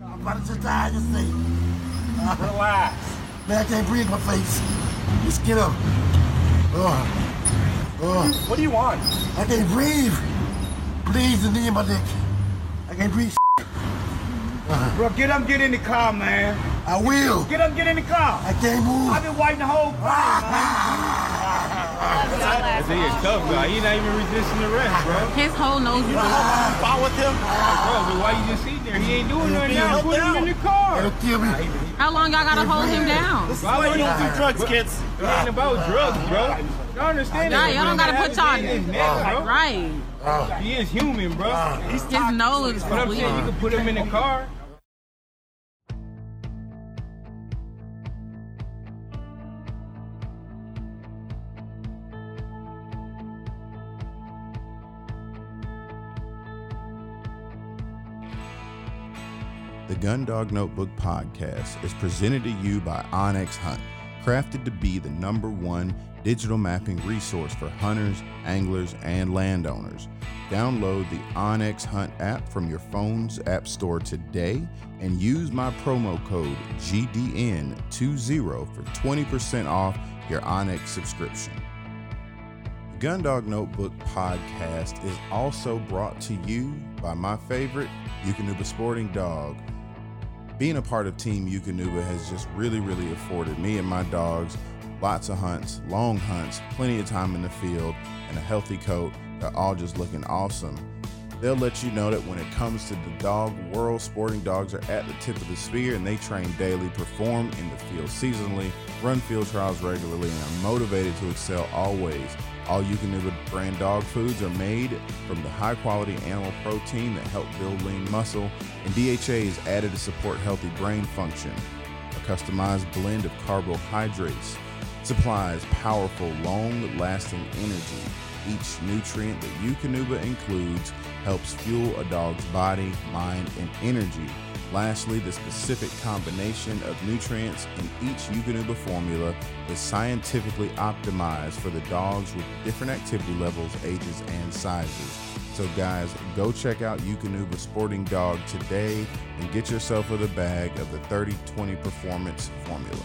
I'm about to die, you just say. Relax. Man, I can't breathe my face. Just get up. Oh. Oh. What do you want? I can't breathe. Please, the knee in my dick. I can't breathe. Bro, get up, get in the car, man. I will. Get up, get in the car. I can't move. I've been waiting the whole time, man. He a tough guy. He not even resisting arrest, bro. His whole nose is Fought with him. Bro, but why you just sitting there? He ain't doing nothing now. Put him in the car. It'll kill me. How long y'all gotta hold him down? This is why you don't do drugs, kids. It ain't about drugs, bro. Y'all understand Nah, that? y'all don't gotta put y'all His neck, bro. right. He is human, bro. Ah. His nose is But I'm saying you can put him in the car. Gundog Notebook podcast is presented to you by onX Hunt, crafted to be the number one digital mapping resource for hunters, anglers, and landowners. Download the onX Hunt app from your phone's app store today and use my promo code GDN20 for 20% off your onX subscription. Gundog Notebook podcast is also brought to you by my favorite Eukanuba Sporting Dog. Being a part of Team Eukanuba has just really, really afforded me and my dogs lots of hunts, long hunts, plenty of time in the field, and a healthy coat. They're all just looking awesome. They'll let you know that when it comes to the dog world, sporting dogs are at the tip of the spear and they train daily, perform in the field seasonally, run field trials regularly, and are motivated to excel always. All Eukanuba brand dog foods are made from the high quality animal protein that help build lean muscle, and DHA is added to support healthy brain function. A customized blend of carbohydrates supplies powerful, long lasting energy. Each nutrient that Eukanuba includes helps fuel a dog's body, mind, and energy. Lastly, the specific combination of nutrients in each Eukanuba formula is scientifically optimized for the dogs with different activity levels, ages, and sizes. So, guys, go check out Eukanuba Sporting Dog today and get yourself with a bag of the 30 20 Performance formula.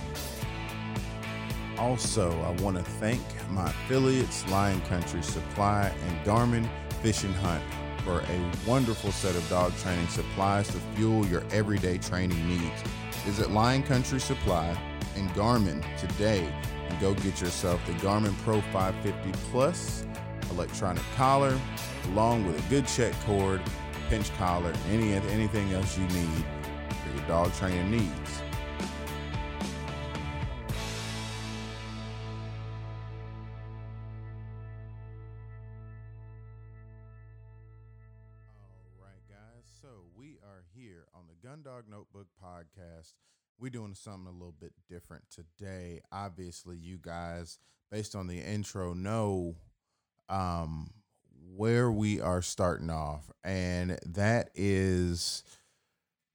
Also, I want to thank my affiliates, Lion Country Supply and Garmin Fish and Hunt, for a wonderful set of dog training supplies to fuel your everyday training needs. Visit Lion Country Supply and Garmin today and go get yourself the Garmin Pro 550 Plus electronic collar, along with a good check cord, pinch collar, any anything else you need for your dog training needs. All right, guys. So we are here on the Gundog Notebook podcast. We're doing something a little bit different today. Obviously, you guys, based on the intro, know um, where we are starting off, and that is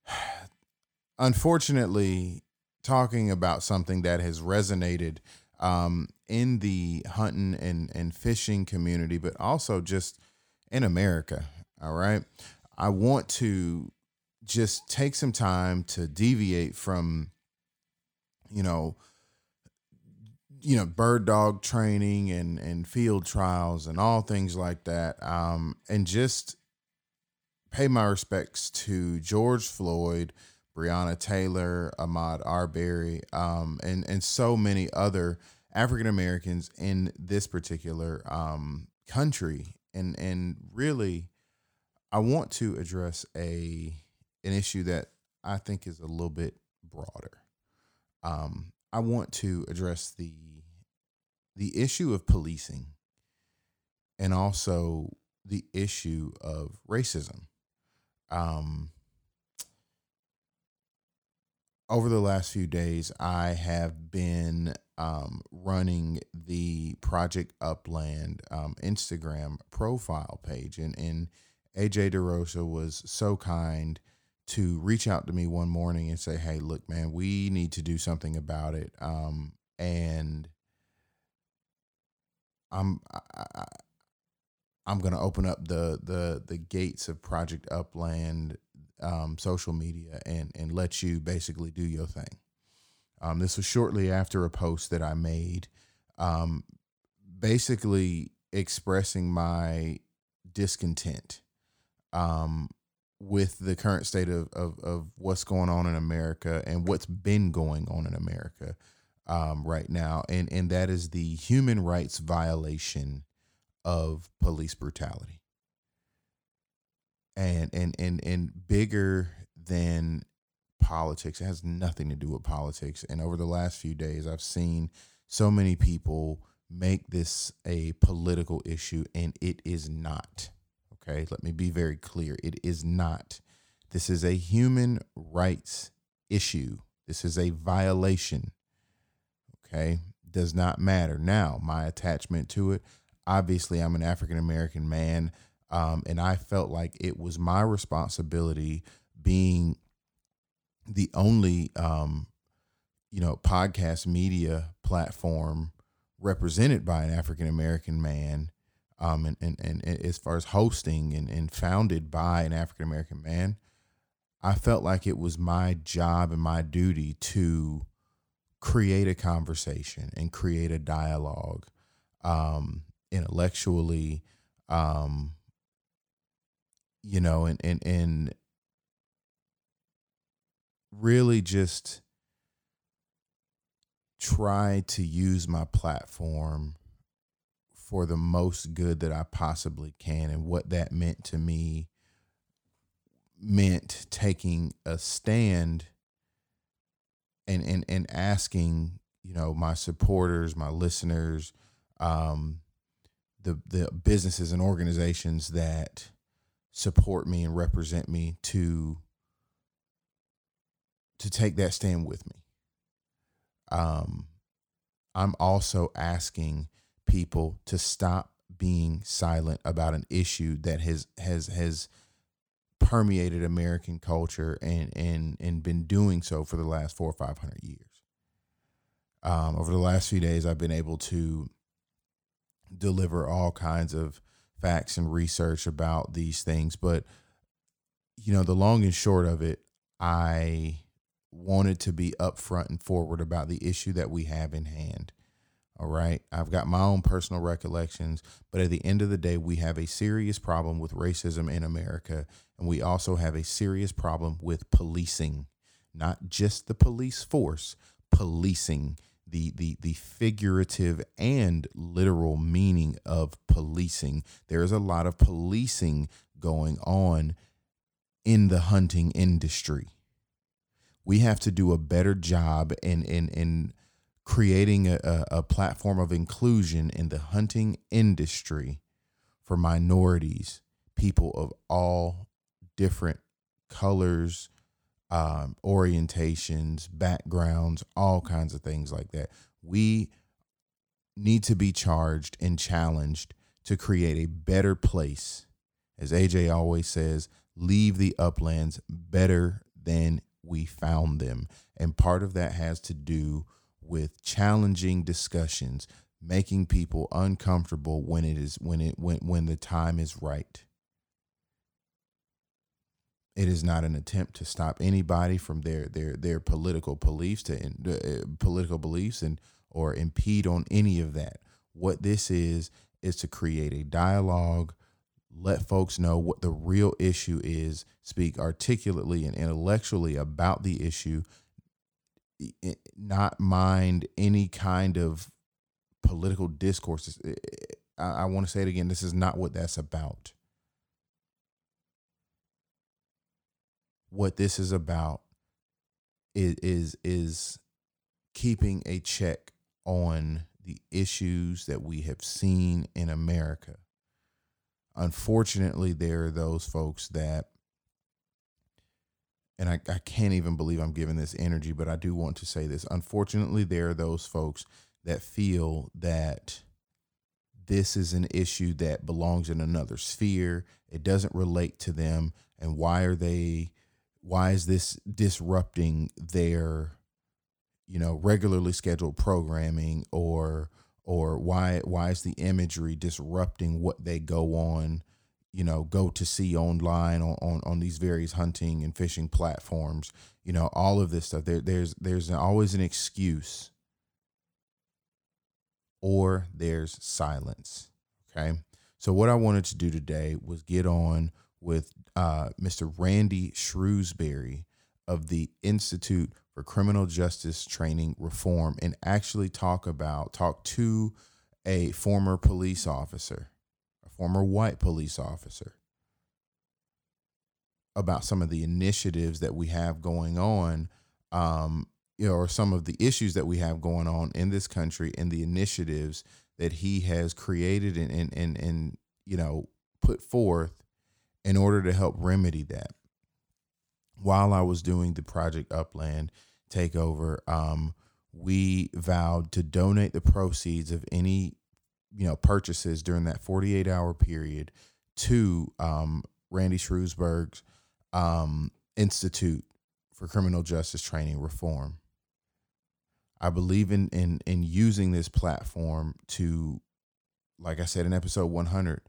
unfortunately talking about something that has resonated um, in the hunting and, and fishing community, but also just in America. All right. I want to just take some time to deviate from, you know, you know, bird dog training and, and field trials and all things like that. Um, and just pay my respects to George Floyd, Breonna Taylor, Ahmaud Arbery, um, and, and so many other African Americans in this particular um, country. And, and really, I want to address a an issue that I think is a little bit broader. Um, I want to address the the issue of policing and also the issue of racism. Um, over the last few days, I have been um, running the Project Upland um, Instagram profile page, and, and AJ DeRosa was so kind to reach out to me one morning and say, "Hey, look, man, we need to do something about it." Um, and I'm I, I'm gonna open up the the the gates of Project Upland um, social media and and let you basically do your thing. Um, this was shortly after a post that I made, um, basically expressing my discontent um, with the current state of, of, of what's going on in America and what's been going on in America um, right now, and and that is the human rights violation of police brutality, and and and and bigger than politics. It has nothing to do with politics. And over the last few days, I've seen so many people make this a political issue, and it is not. Okay, let me be very clear. It is not. This is a human rights issue. This is a violation. Okay, does not matter. Now, my attachment to it obviously, I'm an African American man, um, and I felt like it was my responsibility being the only um, you know podcast media platform represented by an African American man, um, and, and and as far as hosting and, and founded by an African American man, I felt like it was my job and my duty to create a conversation and create a dialogue um, intellectually, um, you know, and and and really just try to use my platform for the most good that I possibly can. And what that meant to me meant taking a stand and and, and asking, you know, my supporters, my listeners, um, the the businesses and organizations that support me and represent me to to take that stand with me. Um, I'm also asking people to stop being silent about an issue that has has has permeated American culture and and and been doing so for the last four or five hundred years. Um, over the last few days, I've been able to deliver all kinds of facts and research about these things, but you know, the long and short of it, I wanted to be upfront and forward about the issue that we have in hand. All right. I've got my own personal recollections, but at the end of the day, we have a serious problem with racism in America. And we also have a serious problem with policing, not just the police force, policing, the, the, the figurative and literal meaning of policing. There is a lot of policing going on in the hunting industry we have to do a better job in in in creating a, a, platform of inclusion in the hunting industry for minorities, people of all different colors, um, orientations, backgrounds, all kinds of things like that. We need to be charged and challenged to create a better place. As AJ always says, leave the uplands better than we found them. And part of that has to do with challenging discussions, making people uncomfortable when it is when it when when the time is right. It is not an attempt to stop anybody from their their their political beliefs to uh, political beliefs and or impede on any of that. What this is is to create a dialogue let folks know what the real issue is, speak articulately and intellectually about the issue, not mind any kind of political discourses. I, I want to say it again. This is not what that's about. What this is about is is, is keeping a check on the issues that we have seen in America unfortunately, there are those folks that, and I, I can't even believe I'm giving this energy, but I do want to say this. Unfortunately, there are those folks that feel that this is an issue that belongs in another sphere. It doesn't relate to them. And why are they, why is this disrupting their, you know, regularly scheduled programming or, or why why is the imagery disrupting what they go on you know go to see online on, on on these various hunting and fishing platforms you know all of this stuff? There there's there's always an excuse or there's silence okay? So what i wanted to do today was get on with uh, mr randy shrewsberry of the institute for criminal justice training reform and actually talk about talk to a former police officer a former white police officer about some of the initiatives that we have going on, um, you know, or some of the issues that we have going on in this country and the initiatives that he has created and, and, and, and you know, put forth in order to help remedy that. While I was doing the Project Upland takeover, um, we vowed to donate the proceeds of any, you know, purchases during that 48 hour period to um, Randy Shrewsberry's um, Institute for Criminal Justice Training Reform. I believe in in in using this platform to, like I said in episode 100,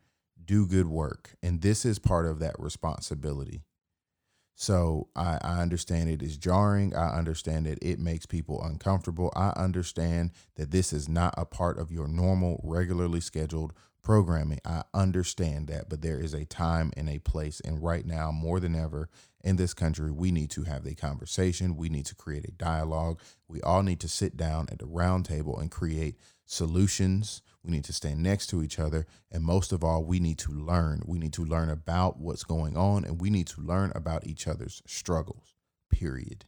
do good work, and this is part of that responsibility. So I, I understand it is jarring. I understand that it makes people uncomfortable. I understand that this is not a part of your normal, regularly scheduled programming. I understand that, but there is a time and a place. And right now, more than ever in this country, we need to have a conversation. We need to create a dialogue. We all need to sit down at the round table and create solutions. We need to stand next to each other. And most of all, we need to learn. We need to learn about what's going on and we need to learn about each other's struggles, period.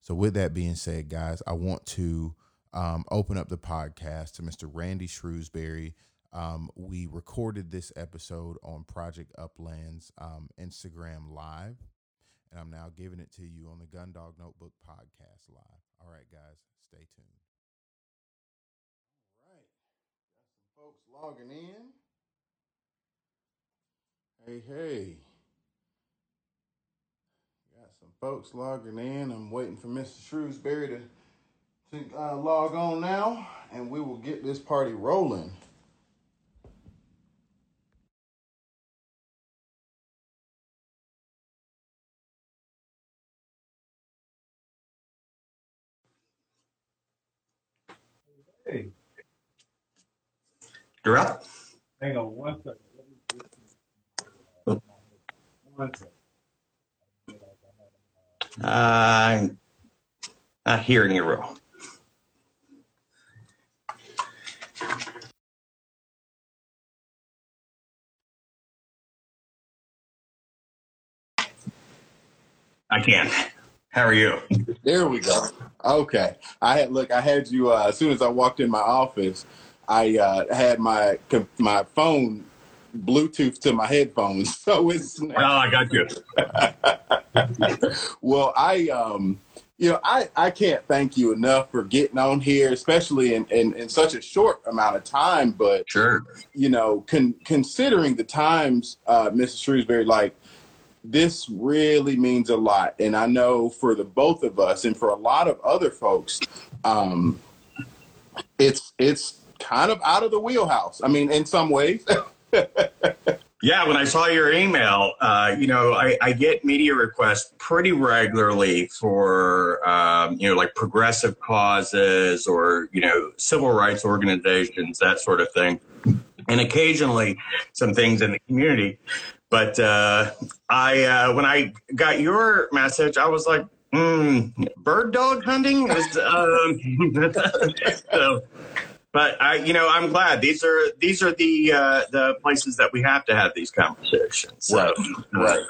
So, with that being said, guys, I want to um, open up the podcast to Mr. Randy Shrewsberry. Um, we recorded this episode on Project Upland's um, Instagram Live, and I'm now giving it to you on the Gundog Notebook podcast live. All right, guys, stay tuned. All right, got some folks logging in. Hey, hey. Got some folks logging in. I'm waiting for Mr. Shrewsberry to to uh, log on now, and we will get this party rolling. You're up. hang on one second. Let me just- Uh, not hearing you real. I can't. How are you? There we go. Okay. I had look. I had you uh, as soon as I walked in my office. I uh, had my my phone Bluetooth to my headphones, so it's Oh, I got you. well. I um, you know, I I can't thank you enough for getting on here, especially in in, in such a short amount of time. But Sure. you know, con- considering the times, uh, Mrs. Shrewsberry, like this really means a lot. And I know for the both of us and for a lot of other folks, um, it's it's kind of out of the wheelhouse. I mean, in some ways. Yeah, when I saw your email, uh, you know, I, I get media requests pretty regularly for, um, you know, like progressive causes or, you know, civil rights organizations, that sort of thing. And occasionally some things in the community. But uh, I, uh, when I got your message, I was like, mm, bird dog hunting? Is, um, so, but I, you know, I'm glad these are these are the uh, the places that we have to have these conversations. So, Right, right.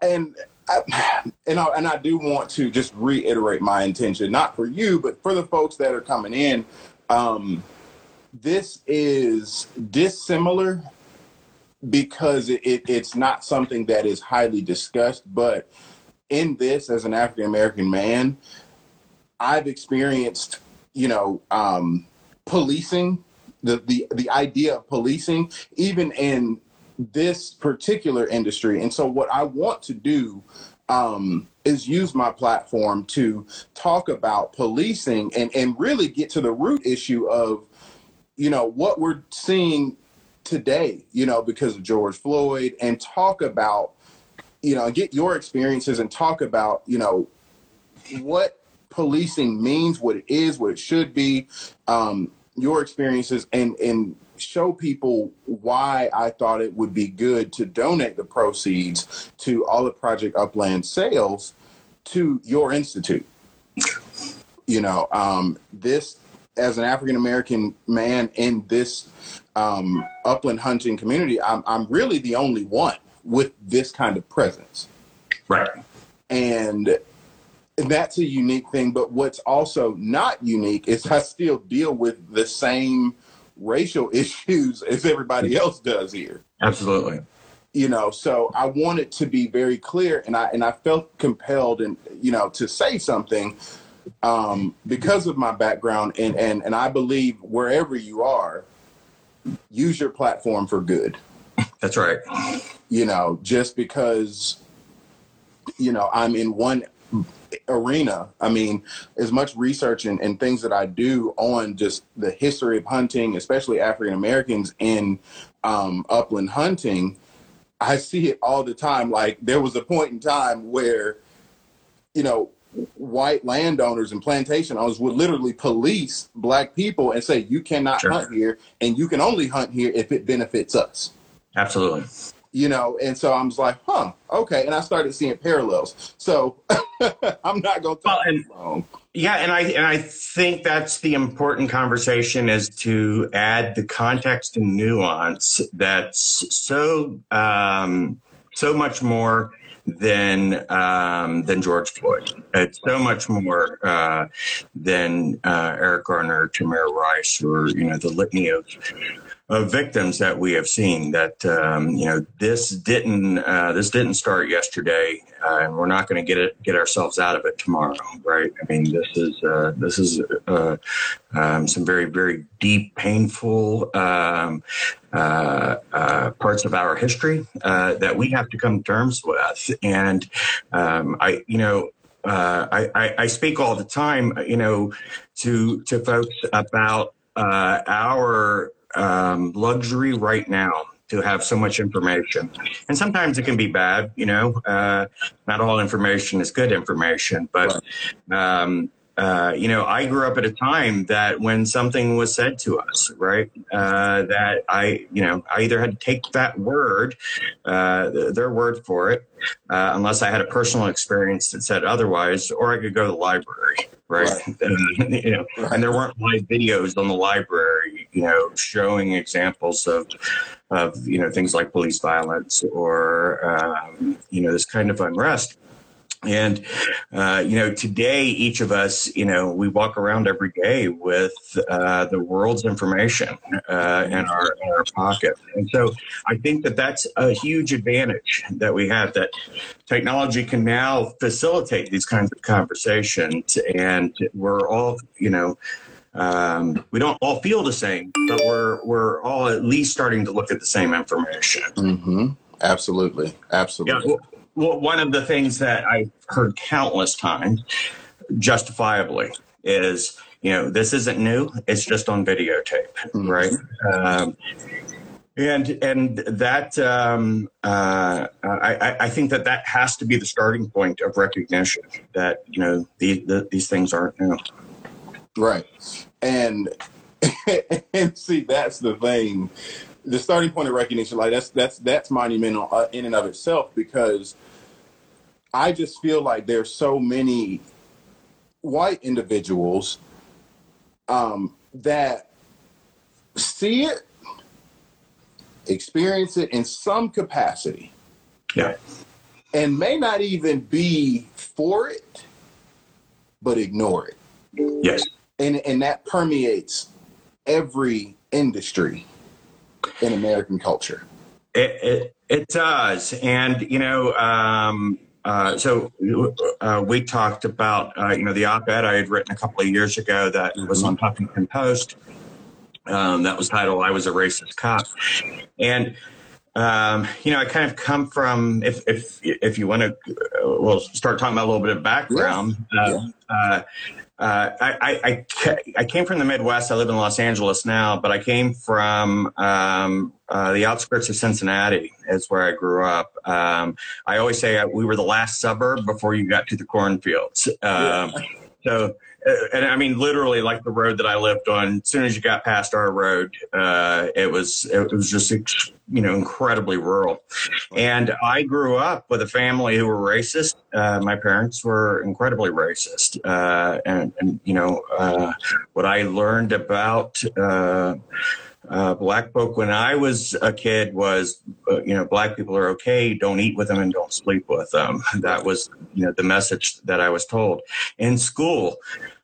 And I, and I, and I do want to just reiterate my intention, not for you, but for the folks that are coming in. Um, this is dissimilar because it, it, it's not something that is highly discussed. But in this, as an African American man, I've experienced, you know, um, policing, the, the the idea of policing, even in this particular industry. And so, what I want to do um, is use my platform to talk about policing and and really get to the root issue of, you know, what we're seeing today, you know, because of George Floyd, and talk about, you know, get your experiences and talk about, you know, what policing means, what it is, what it should be, um, your experiences, and and show people why I thought it would be good to donate the proceeds to all the Project Upland sales to your institute. You know, um, this as an African American man in this um, upland hunting community, I'm, I'm really the only one with this kind of presence. Right. And that's a unique thing. But what's also not unique is I still deal with the same racial issues as everybody else does here. Absolutely. You know, so I wanted to be very clear, and I and I felt compelled, and you know, to say something um, because of my background, and and and I believe wherever you are, use your platform for good. That's right. You know, just because you know I'm in one arena. I mean, as much research and, and things that I do on just the history of hunting, especially African Americans in um, upland hunting, I see it all the time. Like there was a point in time where, you know, white landowners and plantation owners would literally police black people and say, you cannot Sure. hunt here and you can only hunt here if it benefits us Absolutely. You know and so i'm just like huh okay. And i started seeing parallels. So i'm not gonna Well, talk and- long. Yeah, and I and I think that's the important conversation is to add the context and nuance that's so um, so much more than um, than George Floyd. It's so much more uh, than uh, Eric Garner, Tamir Rice, or you know the litany of of victims that we have seen that um, you know this didn't uh, this didn't start yesterday uh, and we're not going to get it get ourselves out of it tomorrow right? I mean this is uh, this is uh, um, some very very deep painful um, uh, uh, parts of our history uh, that we have to come to terms with. And um, i you know uh, I, I, I speak all the time, you know, to to folks about uh, our um, luxury right now to have so much information, and sometimes it can be bad. You know, uh, not all information is good information, but um, uh, you know, I grew up at a time that when something was said to us, right, uh, that I, you know, I either had to take that word, uh, th- their word for it, uh, unless I had a personal experience that said otherwise, or I could go to the library, right? you know, and there weren't live videos on the library, you know, showing examples of, of you know, things like police violence or um, you know this kind of unrest. And, uh, you know, today, each of us, you know, we walk around every day with uh, the world's information uh, in, our, in our pocket. And so I think that that's a huge advantage that we have that technology can now facilitate these kinds of conversations. And we're all, you know, um, we don't all feel the same, but we're, we're all at least starting to look at the same information. mm-hmm. absolutely Yeah. absolutely Well, well, one of the things that I've heard countless times, justifiably, is you know this isn't new. It's just on videotape, Mhm. right? Um, and and that um, uh, I, I- I think that that has to be the starting point of recognition that you know the, the, these things aren't new. Right and and see that's the thing the starting point of recognition like that's that's that's monumental uh, in and of itself because i just feel like there's so many white individuals um that see it experience it in some capacity Yeah. and may not even be for it but ignore it Yes. And and that permeates every industry in American culture. It, it, it does. And, you know, um, uh, so uh, we talked about, uh, you know, the op ed I had written a couple of years ago that was on Huffington Post. Um, that was titled I Was a Racist Cop. And, um, you know, I kind of come from, if, if, if you want to, uh, we'll start talking about a little bit of background. Uh, uh, uh, I, I, I came from the Midwest. I live in Los Angeles now, but I came from um, uh, the outskirts of Cincinnati. Is where I grew up. Um, I always say we were the last suburb before you got to the cornfields. Um, So, uh, and I mean literally, like the road that I lived on. As soon as you got past our road, uh, it was it was just you know incredibly rural. And I grew up with a family who were racist. Uh, my parents were incredibly racist, uh, and, and you know uh, what I learned about. Uh, uh, black folk when I was a kid was, uh, you know, black people are okay. Don't eat with them and don't sleep with them. That was, you know, the message that I was told. In school,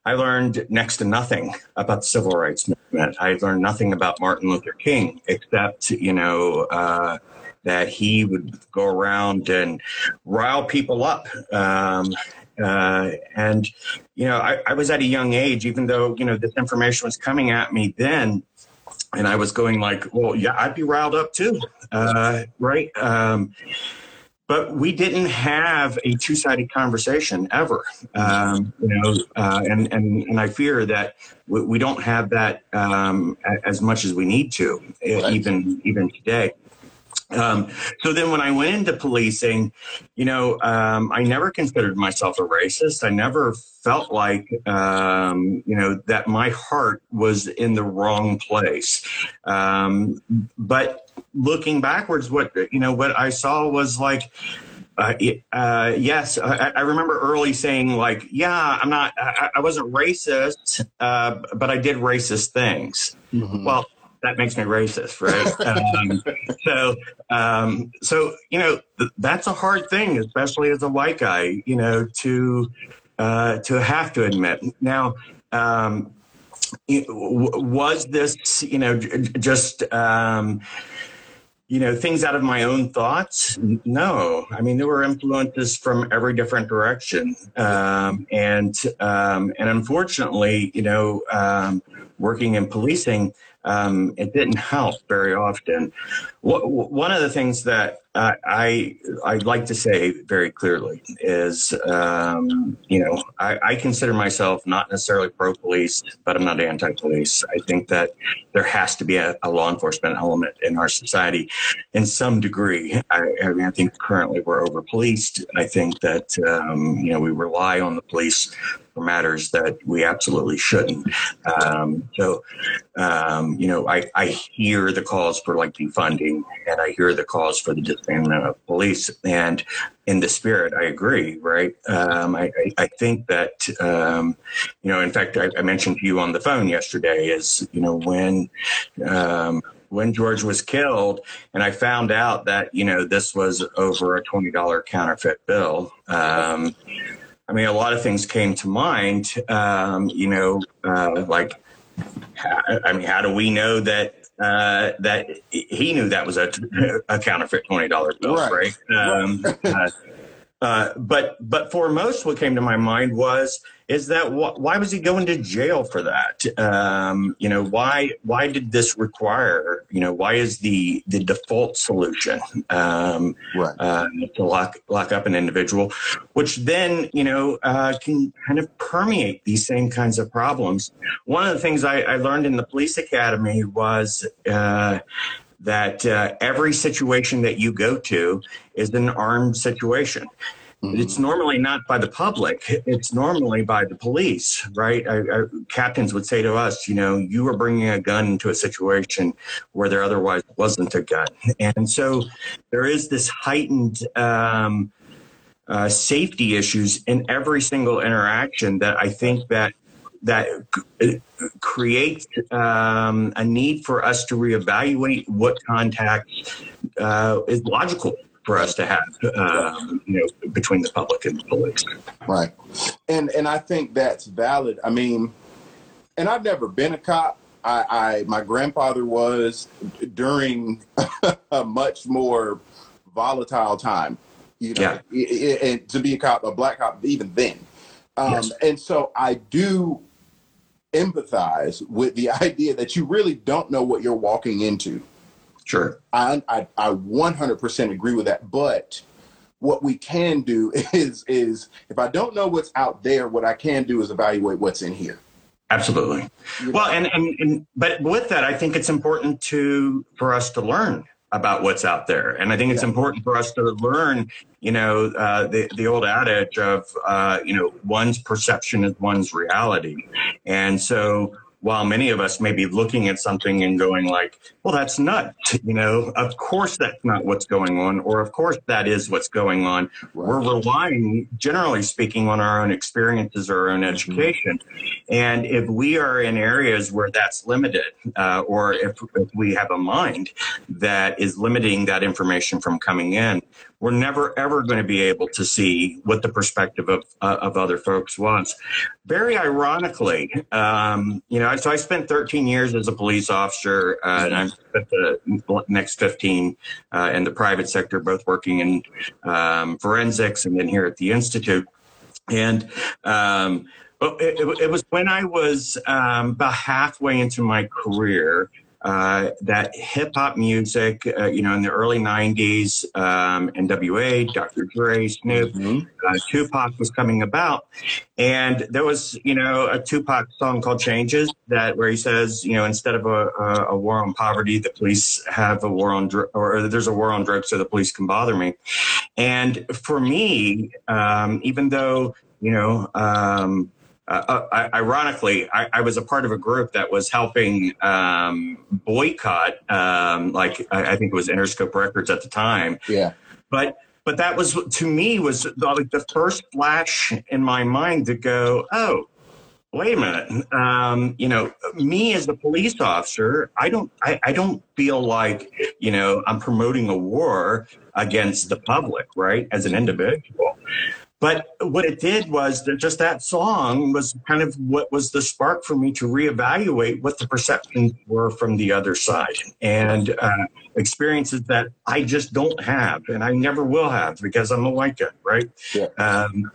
I learned next to nothing about the civil rights movement. I learned nothing about Martin Luther King except, you know, uh, that he would go around and rile people up. Um, uh, and, you know, I, I was at a young age, even though, you know, this information was coming at me then, and I was going like, well, yeah, I'd be riled up too, uh, right? Um, but we didn't have a two-sided conversation ever, um, you know, uh, and and and I fear that we, we don't have that um, as much as we need to, Right. even even today. Um, so then when I went into policing, you know, um, I never considered myself a racist. I never felt like, um, you know, that my heart was in the wrong place. Um, but looking backwards, what, you know, what I saw was like, uh, uh, yes, I, I remember early saying like, yeah, I'm not, I, I wasn't racist, uh, but I did racist things. Well, that makes me racist, right? um, so, um, so you know, th- that's a hard thing, especially as a white guy, you know, to uh, to have to admit. Now, um, was this, you know, j- just um, you know things out of my own thoughts no i mean there were influences from every different direction um, and um, and unfortunately you know um, working in policing um, it didn't help very often one of the things that I I'd like to say very clearly is, um, you know, I, I consider myself not necessarily pro police, but I'm not anti police. I think that there has to be a, a law enforcement element in our society in some degree. I, I mean, I think currently we're over policed. I think that, um, you know, we rely on the police matters that we absolutely shouldn't. Um, so, um, you know, I, I hear the calls for like defunding and I hear the calls for the disbandment of police. And in the spirit, I agree, right? Um, I, I, I think that, um, you know, in fact, I, I mentioned to you on the phone yesterday is, you know, when, um, when George was killed, and I found out that you know this was over a twenty dollar counterfeit bill. Um, I mean, a lot of things came to mind. Um, you know, uh, like, I mean, how do we know that uh, that he knew that was a, a counterfeit twenty dollar bill, Right. right? Um, uh, uh, but but foremost, what came to my mind was is that wh- why was he going to jail for that? Um, you know why why did this require you know why is the the default solution um, Right. uh, to lock lock up an individual, which then you know uh, can kind of permeate these same kinds of problems. One of the things I, I learned in the police academy was. That uh, every situation that you go to is an armed situation. It's normally not by the public. It's normally by the police, right? I, I, captains would say to us, you know, you are bringing a gun into a situation where there otherwise wasn't a gun. And so there is this heightened um, uh, safety issues in every single interaction that I think that that c- creates um, a need for us to reevaluate what contact uh, is logical for us to have, um, you know, between the public and the police. Right. And and I think that's valid. I mean, and I've never been a cop. I, I my grandfather was during a much more volatile time. You know, Yeah. and to be a cop, a black cop, even then. Um, Yes. And so I do empathize with the idea that you really don't know what you're walking into. Sure. I, I, I 100% agree with that. But what we can do is is if I don't know what's out there, what I can do is evaluate what's in here. Absolutely. Well, and, and, and but with that, I think it's important to for us to learn about what's out there, and I think it's Yeah. important for us to learn. You know, uh, the the old adage of uh, you know one's perception is one's reality, and so while many of us may be looking at something and going like, "Well, that's nuts," you know, of course that's not what's going on, or of course that is what's going on. We're relying, generally speaking, on our own experiences, or our own education. And if we are in areas where that's limited, uh, or if, if we have a mind that is limiting that information from coming in, we're never ever going to be able to see what the perspective of uh, of other folks was. Very ironically, um, you know, so I spent 13 years as a police officer, uh, and I spent the next 15 uh, in the private sector, both working in um, forensics and then here at the institute. And um, it, it was when I was um, about halfway into my career uh, that hip hop music, uh, you know, in the early 90s, um, NWA, Dr. Dre, Snoop, uh, Tupac was coming about. And there was, you know, a Tupac song called Changes that where he says, you know, instead of a, a, a war on poverty, the police have a war on, dr- or there's a war on drugs so the police can bother me. And for me, um, even though, you know, um, uh, uh, ironically, I, I, was a part of a group that was helping um, boycott, um, like I, I, think it was Interscope Records at the time. Yeah. But but that was to me was the, like the first flash in my mind to go, oh, wait a minute. Um, you know, me as a police officer, I don't I, I don't feel like you know I'm promoting a war against the public, right? As an individual. But what it did was that just that song was kind of what was the spark for me to reevaluate what the perceptions were from the other side and uh, experiences that I just don't have and I never will have because I'm a white guy, right? Yeah. Um,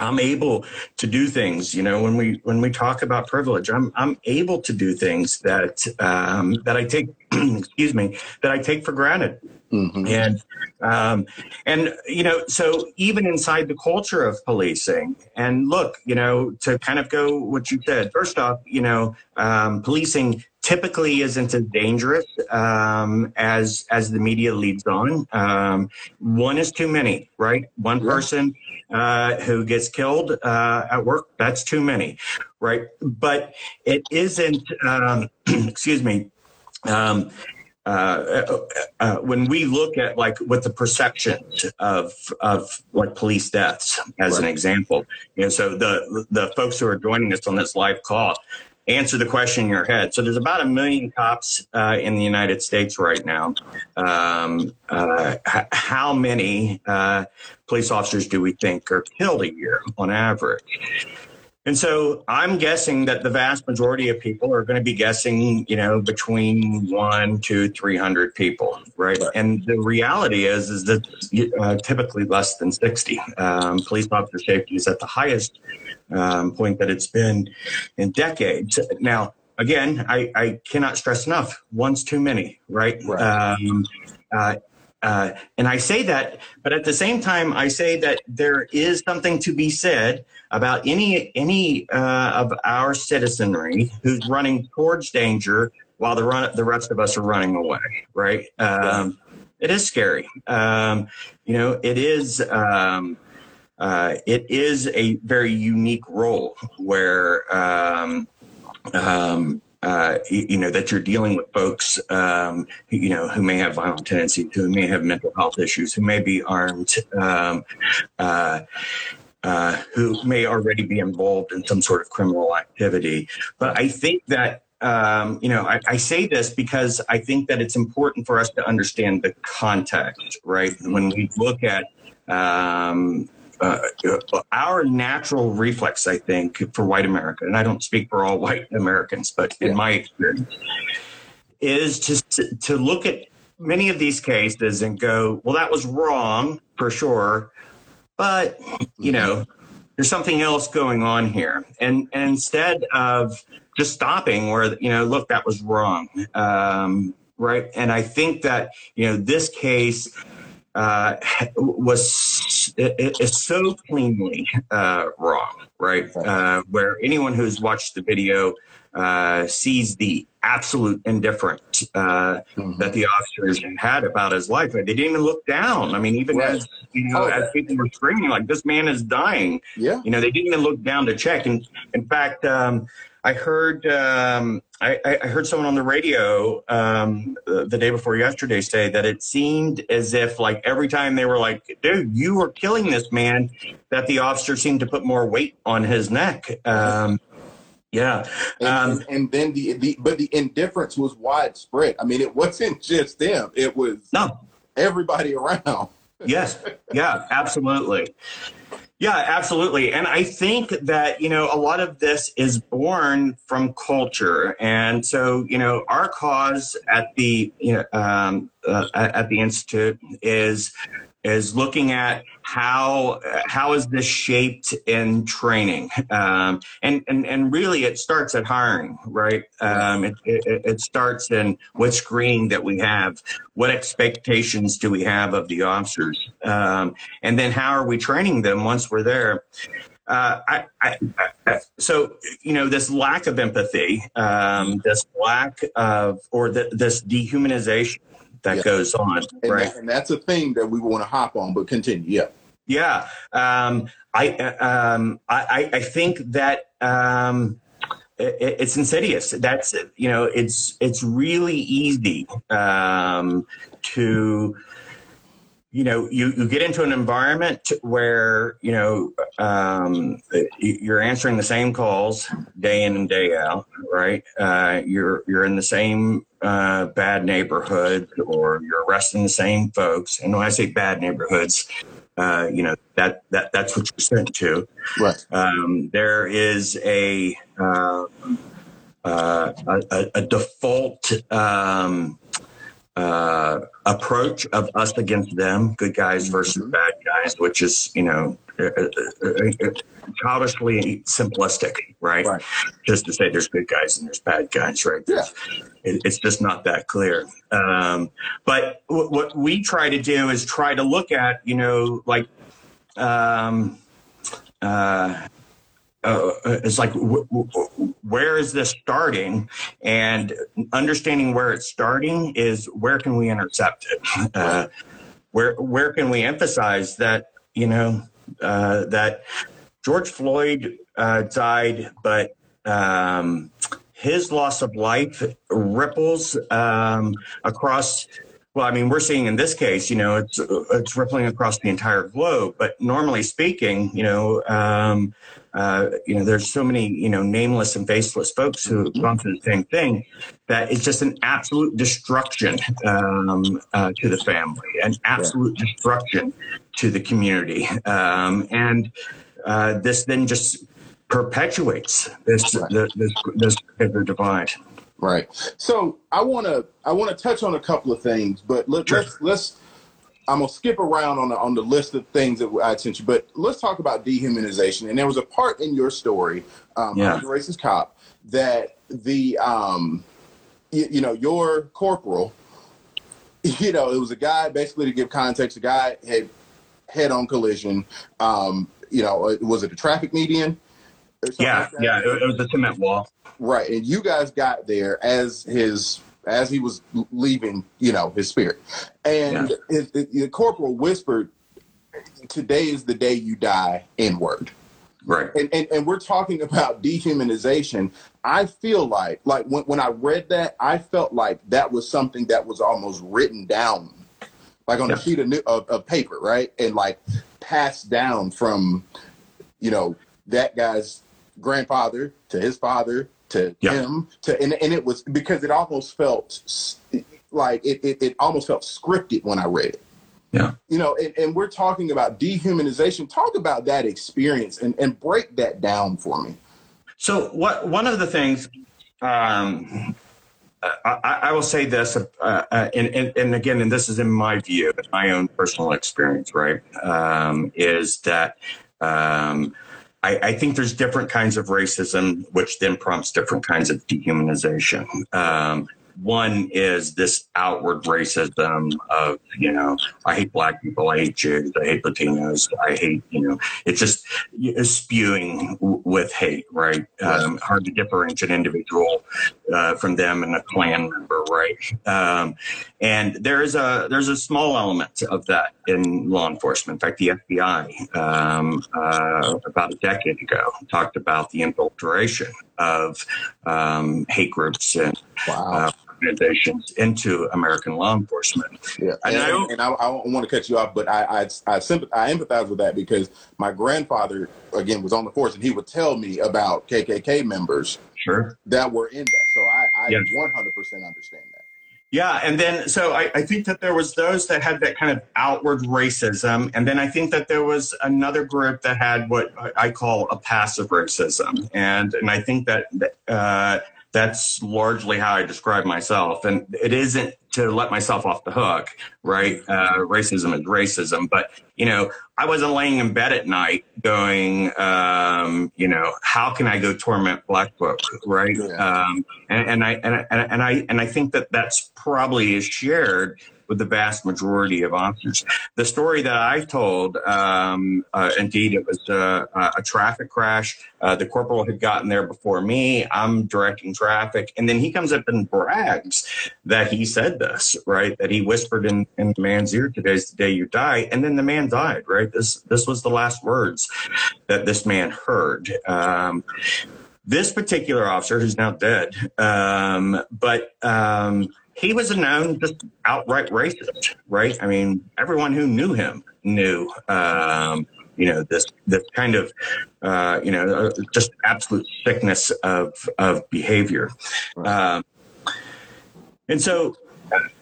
I'm able to do things, you know, when we when we talk about privilege, I'm I'm able to do things that um, that I take, excuse me, that I take for granted. Mm-hmm. And um, and you know, so even inside the culture of policing, and look, you know, to kind of go what you said. First off, you know, um, policing typically isn't as dangerous um, as as the media leads on. Um, one is too many, right? One person uh, who gets killed uh, at work, that's too many, right? But it isn't. Um, excuse me. Um, uh, uh, when we look at like what the perceptions of of like police deaths as an example, you know, so the the folks who are joining us on this live call answer the question in your head. So there's about a million cops uh, in the United States right now. Um, uh, h- how many uh, police officers do we think are killed a year on average? And so I'm guessing that the vast majority of people are going to be guessing, you know, between one to 300 people, right? Right. And the reality is, is that uh, typically less than 60. Um, police officer safety is at the highest um, point that it's been in decades. Now, again, I, I cannot stress enough, one's too many, right? Right. Um, uh, uh, and I say that, but at the same time, I say that there is something to be said about any any uh, of our citizenry who's running towards danger while the run the rest of us are running away. Right? Um, It is scary. Um, you know, it is. Um, uh, it is a very unique role where um, um, uh, you, know that you're dealing with folks um, you know who may have violent tendencies, who may have mental health issues, who may be armed, um, uh, uh, who may already be involved in some sort of criminal activity. But I think that. Um, you know, I, I say this because I think that it's important for us to understand the context, right? When we look at um, uh, our natural reflex, I think, for white America, and I don't speak for all white Americans, but in Yeah. my experience, is to to look at many of these cases and go, well, that was wrong for sure, but you know, there's something else going on here, and and instead of just stopping where you know, look, that was wrong, um, right? And I think that you know, this case uh, was is so cleanly uh, wrong, right? Uh, where anyone who's watched the video uh, sees the absolute indifference uh, Mhm. that the officers had about his life. They didn't even look down. I mean, even Right. as you know, Oh, as people were screaming, like this man is dying. Yeah. You know, they didn't even look down to check. And in fact, um, I heard um, I, I heard someone on the radio um, the day before yesterday say that it seemed as if like every time they were like, "Dude, you were killing this man," that the officer seemed to put more weight on his neck. Um, yeah, And, um, and, and then the, the but the indifference was widespread. I mean, it wasn't just them; it was no, everybody around. Yes. Yeah, absolutely. Yeah, absolutely. And I think that, you know, a lot of this is born from culture. And so, you know, our cause at the, you know, um, uh, at the Institute is, is looking at how how is this shaped in training? Um, and, and and really it starts at hiring right? Um, it, it, it starts in what screening that we have what expectations do we have of the officers? Um, and then how are we training them once we're there? Uh, I, I, I, so you know this lack of empathy um, this lack of or the, this dehumanization that Yeah. goes on And, right that, and that's a thing that we want to hop on, but continue. Yeah. yeah, um, I, um, I I I think that um, it, it's insidious. That's you know, it's it's really easy um, to you know you, you get into an environment where you know um, you're answering the same calls day in and day out right? Uh, you're you're in the same uh, bad neighborhood or you're arresting the same folks. And when i say bad neighborhoods uh, you know that that that's what you're sent to. Right. um, there is a uh, uh, a, a- a default um, uh, approach of us against them, good guys versus Mhm. bad guys, which is you know uh, uh, uh, childishly simplistic, right? Right. Just to say there's good guys and there's bad guys, right? Yeah. It, it's just not that clear. Um, but w- what we try to do is try to look at, you know, like. Um, uh, uh, it's like w- w- where is this starting and understanding where it's starting is where can we intercept it uh, where where can we emphasize that you know uh, that george floyd uh, died but um, his loss of life ripples um, across well, I mean, we're seeing in this case, you know, it's it's rippling across the entire globe. But normally speaking, you know, um, uh, you know, there's so many, you know, nameless and faceless folks who have gone through the same thing that it's just an absolute destruction um, uh, to the family, an absolute destruction to the community, um, and uh, this then just perpetuates this this this, this divide. Right. So I want to I want to touch on a couple of things, but let, Sure. let's let's I'm gonna skip around on the on the list of things that I sent you, but let's talk about dehumanization. And there was a part in your story, um, Yeah. I'm racist cop, that the um, you, you know your corporal, you know, it was a guy basically to give context. A guy had head on collision. Um, you know, uh, was it a traffic median? or Yeah, like yeah, it, it was a cement wall. Right, and you guys got there as his as he was leaving, you know, his spirit, and his, his- the corporal whispered, "Today is the day you die." N word, Right. and, and and we're talking about dehumanization. I feel like like when when I read that, I felt like that was something that was almost written down, like on Yeah. a sheet of, new, of of paper, right, and like passed down from, you know, that guy's grandfather to his father to Yeah. him to and, and it was because it almost felt like it, it, it almost felt scripted when I read it. Yeah. You know, and, and we're talking about dehumanization. Talk about that experience and, and break that down for me. So what one of the things um, I, I will say this, uh, uh, and, and, and again, and this is in my view, my own personal experience, right? Um, is that um, I, I think there's different kinds of racism, which then prompts different kinds of dehumanization. Um, One is this outward racism of, you know, I hate black people, I hate Jews, I hate Latinos, I hate, you know, it's just spewing with hate, right? Um, hard to differentiate an individual uh, from them and a Klan member, right? Um, and there is a there's a small element of that in law enforcement. In fact, the FBI um, uh, about a decade ago talked about the infiltration of um, hate groups and Wow. uh, organizations into American law enforcement. Yeah, And and, I don't- and I, I want to cut you off, but I I, I, sympath- I empathize with that because my grandfather again was on the force, and he would tell me about KKK members Sure. that were in that. So I, I Yeah. 100 percent understand that. Yeah, and then so I, I think that there was those that had that kind of outward racism, and then I think that there was another group that had what I- I call a passive racism, and and I think that uh, that's largely how I describe myself, and it isn't to let myself off the hook, right? Uh, racism is racism, but you know I wasn't laying in bed at night going, um, you know, how can I go torment black folk, right? Yeah. Um, and, and I and, I- and I and I think that that's probably is shared with the vast majority of officers. The story that I told, um, uh, indeed, it was uh, a traffic crash. Uh, the corporal had gotten there before me. I'm directing traffic, and then he comes up and brags that he said this, right? That he whispered in, in the man's ear, "Today's the day you die," and then the man died. Right? This this was the last words that this man heard. Um, this particular officer, who's now dead, um, but um, he was a known just outright racist, right? I mean, everyone who knew him knew, um, you know, this this kind of, uh, you know, uh, just absolute sickness of of behavior, um, and so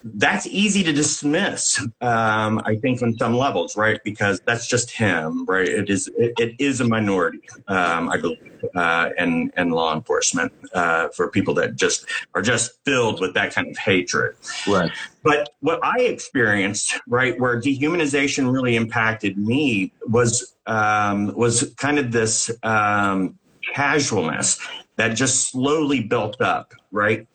that's easy to dismiss um, i think on some levels right because that's just him right it is it, it is a minority um, i believe uh, in, in law enforcement uh, for people that just are just filled with that kind of hatred Right. but what I experienced, right, where dehumanization really impacted me was um, was kind of this um, casualness that just slowly built up, right.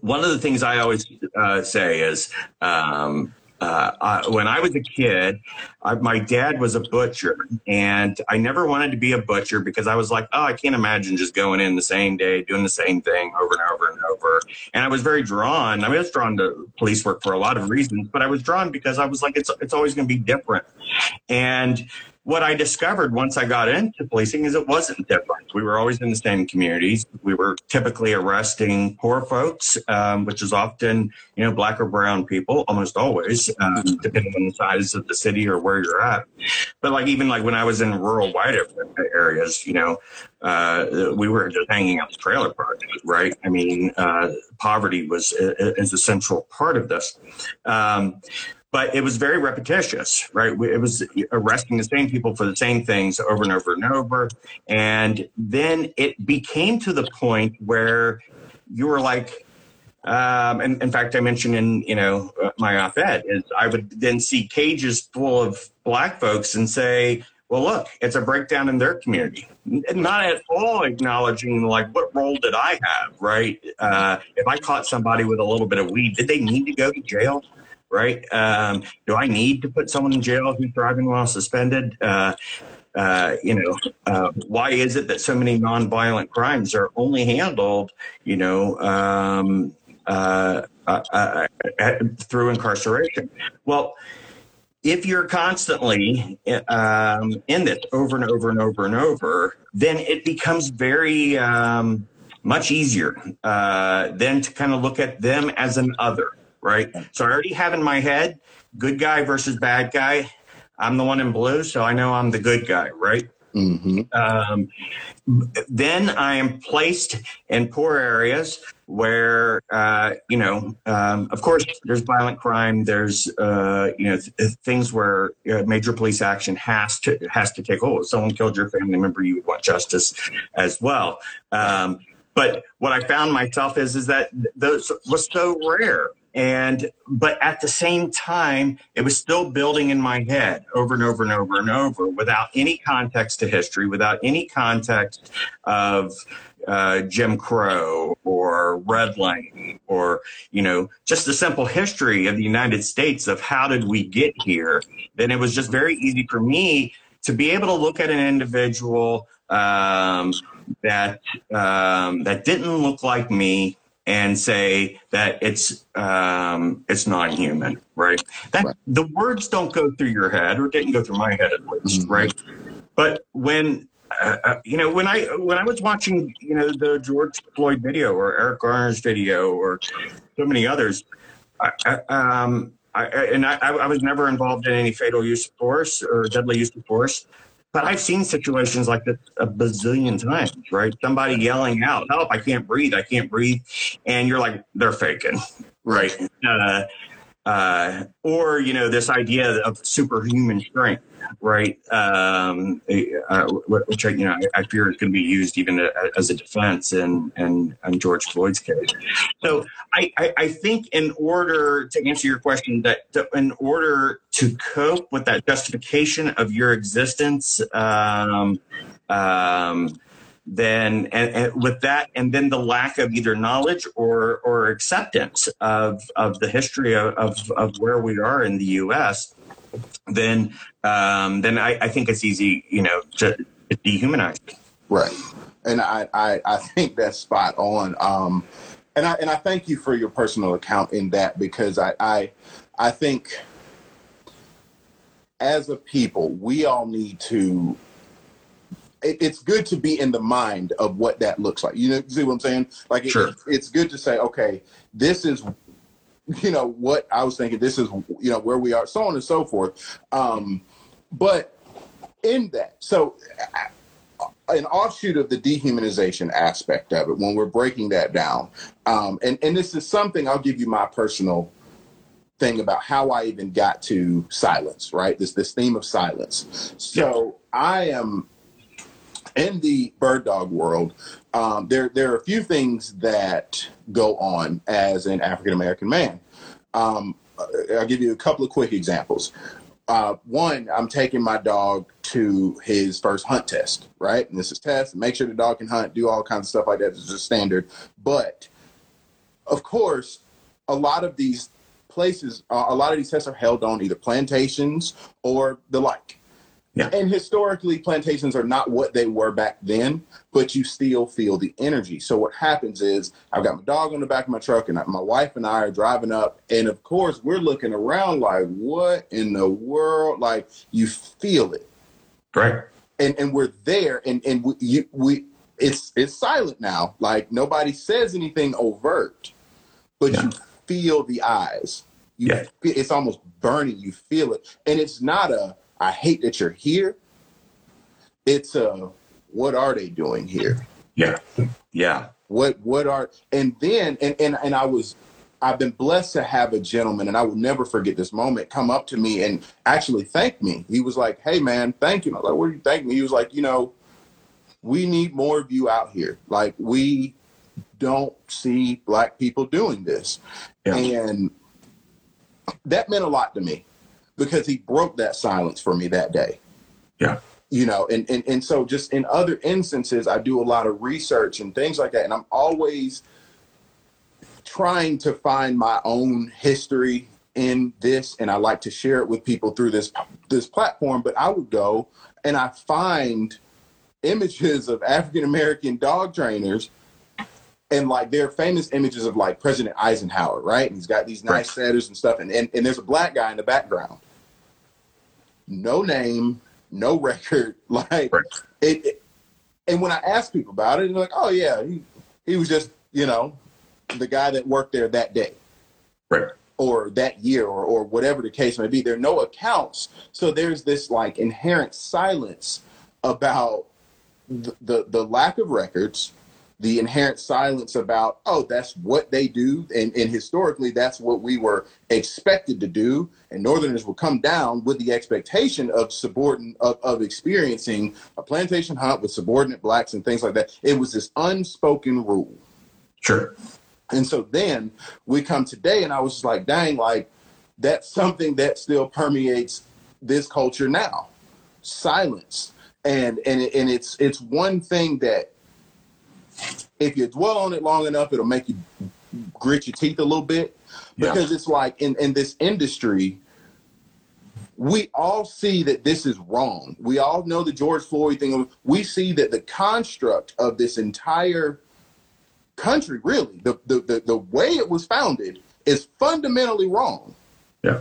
One of the things I always uh, say is. Um, uh, I, when I was a kid, I, my dad was a butcher, and I never wanted to be a butcher because I was like, oh, I can't imagine just going in the same day, doing the same thing over and over and over. And I was very drawn. I I was drawn to police work for a lot of reasons, but I was drawn because I was like, it's it's always going to be different. And what I discovered once I got into policing is it wasn't different. We were always in the same communities. We were typically arresting poor folks, um, which is often, you know, black or brown people, almost always, um, depending on the size of the city or where you're at. But like even like when I was in rural white areas, you know, uh, we were just hanging out the trailer park, right? I mean, uh, poverty was is a central part of this. Um, but it was very repetitious, right? It was arresting the same people for the same things over and over and over. And then it became to the point where you were like, um, and in fact, I mentioned in you know my op-ed is I would then see cages full of black folks and say, well, look, it's a breakdown in their community. Not at all acknowledging like what role did I have, right? Uh, if I caught somebody with a little bit of weed, did they need to go to jail? Right? Um, do I need to put someone in jail who's driving while suspended? Uh, uh, you know, uh, why is it that so many nonviolent crimes are only handled, you know, um, uh, through incarceration? Well, if you're constantly um, in this over and over and over and over, then it becomes very um, much easier uh, to kind of look at them as an other right? So I already have in my head good guy versus bad guy. I'm the one in blue, so I know I'm the good guy, right? Mm-hmm. Um, then I am placed in poor areas where, uh, you know, um, of course, there's violent crime. There's, uh, you know, th- things where uh, major police action has to has to take hold. If someone killed your family member, you would want justice as well. Um, but what I found myself is is that those was so rare and but at the same time it was still building in my head over and over and over and over without any context to history without any context of uh, Jim Crow or redlining or you know just the simple history of the United States of how did we get here, then it was just very easy for me to be able to look at an individual um, that um, that didn't look like me and say that it's um, it's non-human, right? That Right. the words don't go through your head, or didn't go through my head at least, Mhm. right? But when uh, uh, you know when I when I was watching you know the George Floyd video or Eric Garner's video or so many others, I, I, um, I- and I, I was never involved in any fatal use of force or deadly use of force. But I've seen situations like this a bazillion times, right? Somebody yelling out, "Help! I can't breathe! I can't breathe!" and you're like, "They're faking," right? Uh, uh, or you know, this idea of superhuman strength, right? Um, uh, which I, you know, I fear is going to be used even as a defense in in, in George Floyd's case. So I, I, I think in order to answer your question, that that in order to cope with that justification of your existence, um, um, then and, and with that, and then the lack of either knowledge or or acceptance of of the history of of, of where we are in the U.S., then um, then I, I think it's easy, you know, to dehumanize. Right. And I, I, I think that's spot on. Um, and I and I thank you for your personal account in that because I I, I think as a people we all need to. It, it's good to be in the mind of what that looks like. You know, see what I'm saying? Like, it, Sure. it's, it's good to say, okay, this is, you know, what I was thinking. This is, you know, where we are, so on and so forth. Um, but in that, so an offshoot of the dehumanization aspect of it when we're breaking that down um, and, and this is something i'll give you my personal thing about how i even got to silence right this this theme of silence so i am in the bird dog world um, there there are a few things that go on as an african american man um, i'll give you a couple of quick examples uh, one, I'm taking my dog to his first hunt test, right? And this is test, make sure the dog can hunt, do all kinds of stuff like that. It's just standard. But of course, a lot of these places, uh, a lot of these tests are held on either plantations or the like. Yeah. And historically, plantations are not what they were back then, but you still feel the energy. So what happens is I've got my dog on the back of my truck, and my wife and I are driving up, and of course we're looking around like, what in the world? Like you feel it, Right. and and we're there, and and we you, we it's it's silent now. Like nobody says anything overt, but Yeah. you feel the eyes. You Yeah. feel, it's almost burning. You feel it, and it's not a I hate that you're here. It's a what are they doing here? Yeah. Yeah. What what are and then and and and I was I've been blessed to have a gentleman, and I will never forget this moment, come up to me and actually thank me. He was like, Hey man, thank you. I was like, What do you thank me? He was like, you know, we need more of you out here. Like we don't see black people doing this. Yeah. And that meant a lot to me because he broke that silence for me that day Yeah. you know and, and and so just in other instances i do a lot of research and things like that and i'm always trying to find my own history in this and i like to share it with people through this this platform but i would go and i find images of african american dog trainers and like they're famous images of like president eisenhower right and he's got these nice Right. setters and stuff and, and and there's a black guy in the background no name no record like Right. it, it and when i ask people about it they're like oh yeah he, he was just you know the guy that worked there that day Right. or that year or, or whatever the case may be there are no accounts so there's this like inherent silence about the, the, the lack of records the inherent silence about oh that's what they do. And, and historically that's what we were expected to do. And northerners will come down with the expectation of subordinate of, of experiencing a plantation hunt with subordinate blacks and things like that. It was this unspoken rule. Sure. And so then we come today, and I was just like, dang, like that's something that still permeates this culture now. Silence, and and and it's it's one thing that if you dwell on it long enough, it'll make you grit your teeth a little bit because it's like in in this industry. We all see that this is wrong. We all know the George Floyd thing. We see that the construct of this entire country, really, the, the, the, the way it was founded is fundamentally wrong. Yeah.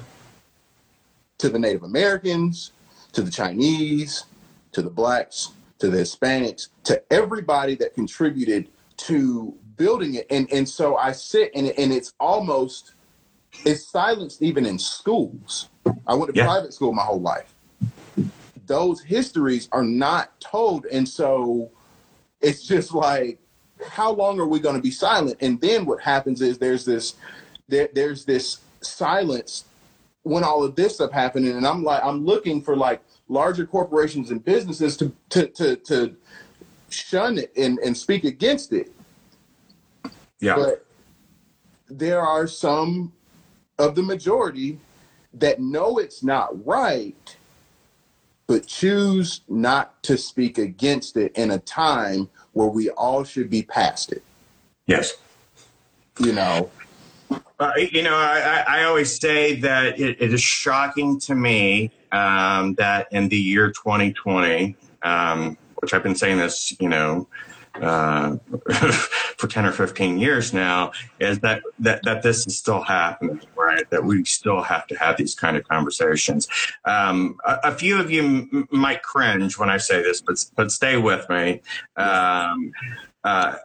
To the Native Americans, to the Chinese, to the blacks, to the Hispanics, to everybody that contributed to building it. And and so I sit and and it's almost it's silenced even in schools. I went to Yeah. private school my whole life. Those histories are not told. And so it's just like, how long are we going to be silent? And then what happens is there's this there, there's this silence when all of this stuff happening. And I'm like, I'm looking for like larger corporations and businesses to to to, to shun it and, and speak against it. Yeah. But there are some of the majority that know it's not right, but choose not to speak against it in a time where we all should be past it. yes. You know, You know, I, I always say that it, it is shocking to me um, that in the year 2020, um, which I've been saying this, you know, uh, for 10 or 15 years now, is that, that that this is still happening, right? That we still have to have these kind of conversations. Um, a, a few of you m- might cringe when I say this, but but stay with me. Uh,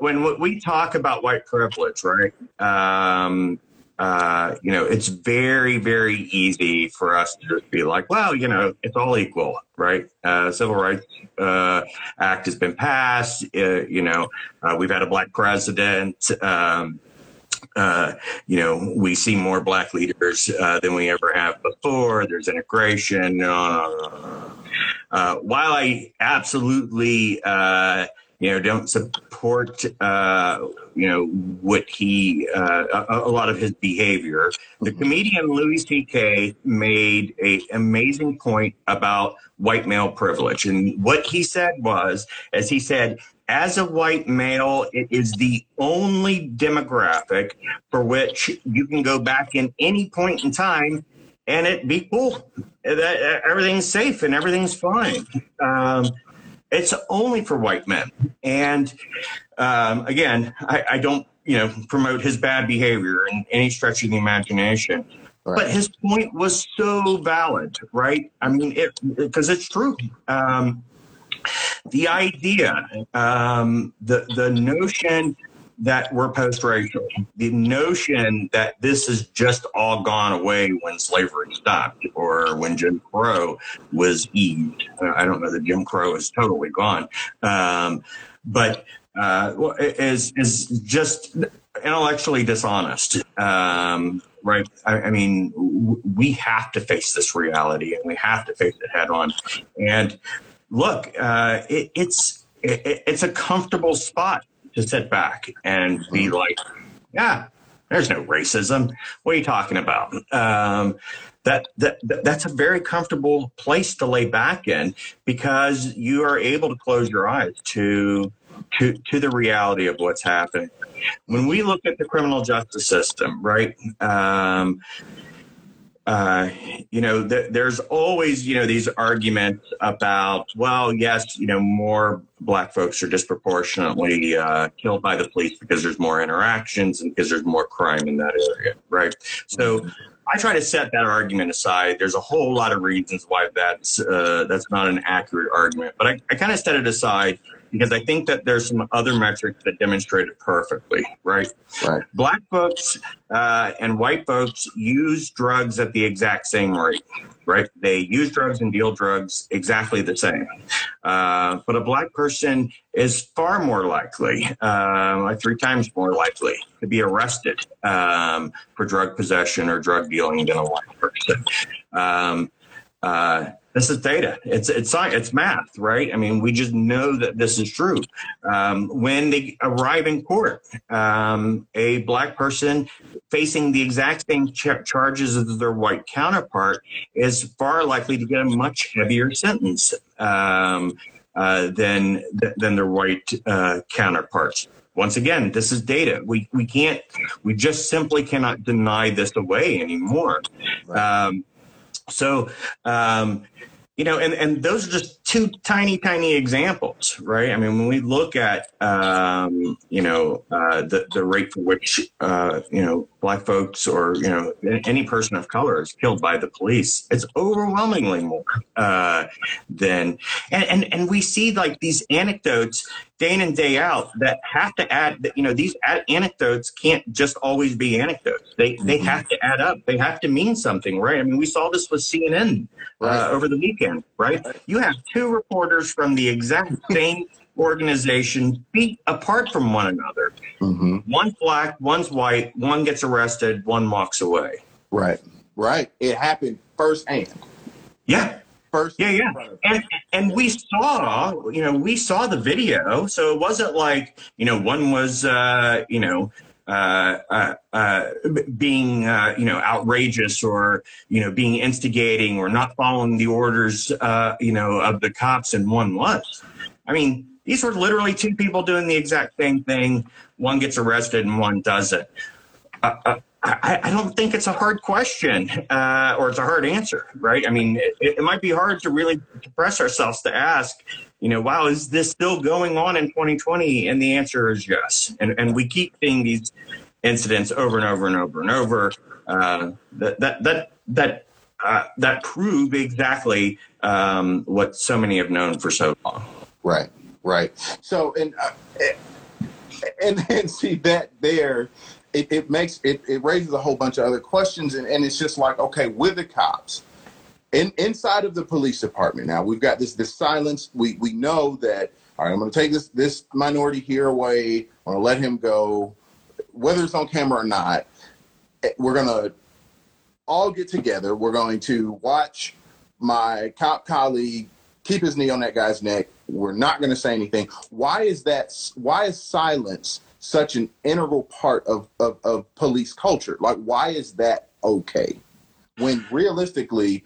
when we talk about white privilege, right? Um, uh, you know, it's very, very easy for us to just be like, well, you know, it's all equal, right? Uh, Civil Rights uh, Act has been passed. Uh, you know, uh, we've had a black president. Um, uh, you know, we see more black leaders than we ever have before. There's integration. While I absolutely, you know, don't support, uh, you know, what he, uh, a, a lot of his behavior, the comedian Louis C.K. made a amazing point about white male privilege, and what he said was, as he said, as a white male, it is the only demographic for which you can go back in any point in time and it be cool. That everything's safe and everything's fine. Um, it's only for white men. And um, again, I, I don't, you know, promote his bad behavior in any stretch of the imagination. Right. But his point was so valid, right? I mean, it because it's true. Um, the idea, um, the the notion that we're post-racial, the notion that this has just all gone away when slavery stopped or when Jim Crow was eased. I don't know that Jim Crow is totally gone, um, but uh, is is just intellectually dishonest. Um, right? I, I mean, w- we have to face this reality, and we have to face it head on. And look, uh, it, it's it, it's a comfortable spot to sit back and be like, yeah, there's no racism. What are you talking about? Um, that, that that- that's a very comfortable place to lay back in because you are able to close your eyes to to to the reality of what's happening. When we look at the criminal justice system, right? Um, uh, you know, th- there's always, you know, these arguments about, well, yes, you know, more black folks are disproportionately uh, killed by the police because there's more interactions and because there's more crime in that area, right? So I try to set that argument aside. There's a whole lot of reasons why that's uh, that's not an accurate argument, but I, I kind of set it aside because I think that there's some other metrics that demonstrate it perfectly, right? Right. Black folks uh, and white folks use drugs at the exact same rate, right? They use drugs and deal drugs exactly the same. Uh, but a black person is far more likely, uh, like three times more likely, to be arrested um, for drug possession or drug dealing than a white person. Um, uh, This is data. It's it's science. It's math, right? I mean, we just know that this is true. Um, when they arrive in court, um, a black person facing the exact same ch- charges as their white counterpart is far likely to get a much heavier sentence um, uh, than than their white uh, counterparts. Once again, this is data. We we can't. We just simply cannot deny this away anymore. Um, so, um, you know, and, and those are just two tiny, tiny examples, right? I mean, when we look at, um, you know, uh, the, the rate for which, uh, you know, black folks or, you know, any person of color is killed by the police, it's overwhelmingly more uh, than, and, and, and we see like these anecdotes day in and day out that have to add, you know, these ad- anecdotes can't just always be anecdotes. They, they have to add up. They have to mean something, right? I mean, we saw this with CNN uh, over the weekend, right? You have two reporters from the exact same organization feet apart from one another. hmm One's black, one's white, one gets arrested, one walks away. Right. Right. It happened firsthand. Yeah. First. Yeah, yeah. And and we saw, you know, we saw the video. So it wasn't like, you know, one was uh, you know, uh, uh, uh, being, uh, you know, outrageous or, you know, being instigating or not following the orders, uh, you know, of the cops and one was. I mean, these were literally two people doing the exact same thing. One gets arrested and one doesn't. I, I don't think it's a hard question uh, or it's a hard answer, right? I mean, it, it might be hard to really press ourselves to ask, you know, wow, is this still going on in 2020? And the answer is yes. And, and we keep seeing these incidents over and over and over and over uh, that, that, that, that, uh, that prove exactly um, what so many have known for so long. Right. Right. So and uh, and and see that there. It, it makes it, it raises a whole bunch of other questions and, and it's just like okay with the cops in, inside of the police department. Now we've got this this silence. We we know that all right i'm going to take this this minority here away. I'm going to let him go. Whether it's on camera or not eh, we're going to all get together. We're going to watch my cop colleague keep his knee on that guy's neck. We're not going to say anything. Why is that why is silence such an integral part of, of, of police culture? Like why is that okay? When realistically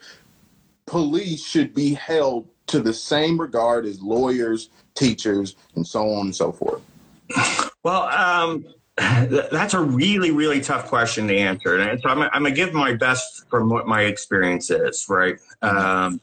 police should be held to the same regard as lawyers, teachers, and so on and so forth? Well, um, that's a really, really tough question to answer. And so I'm, I'm going to give my best from what my experience is, right? Um,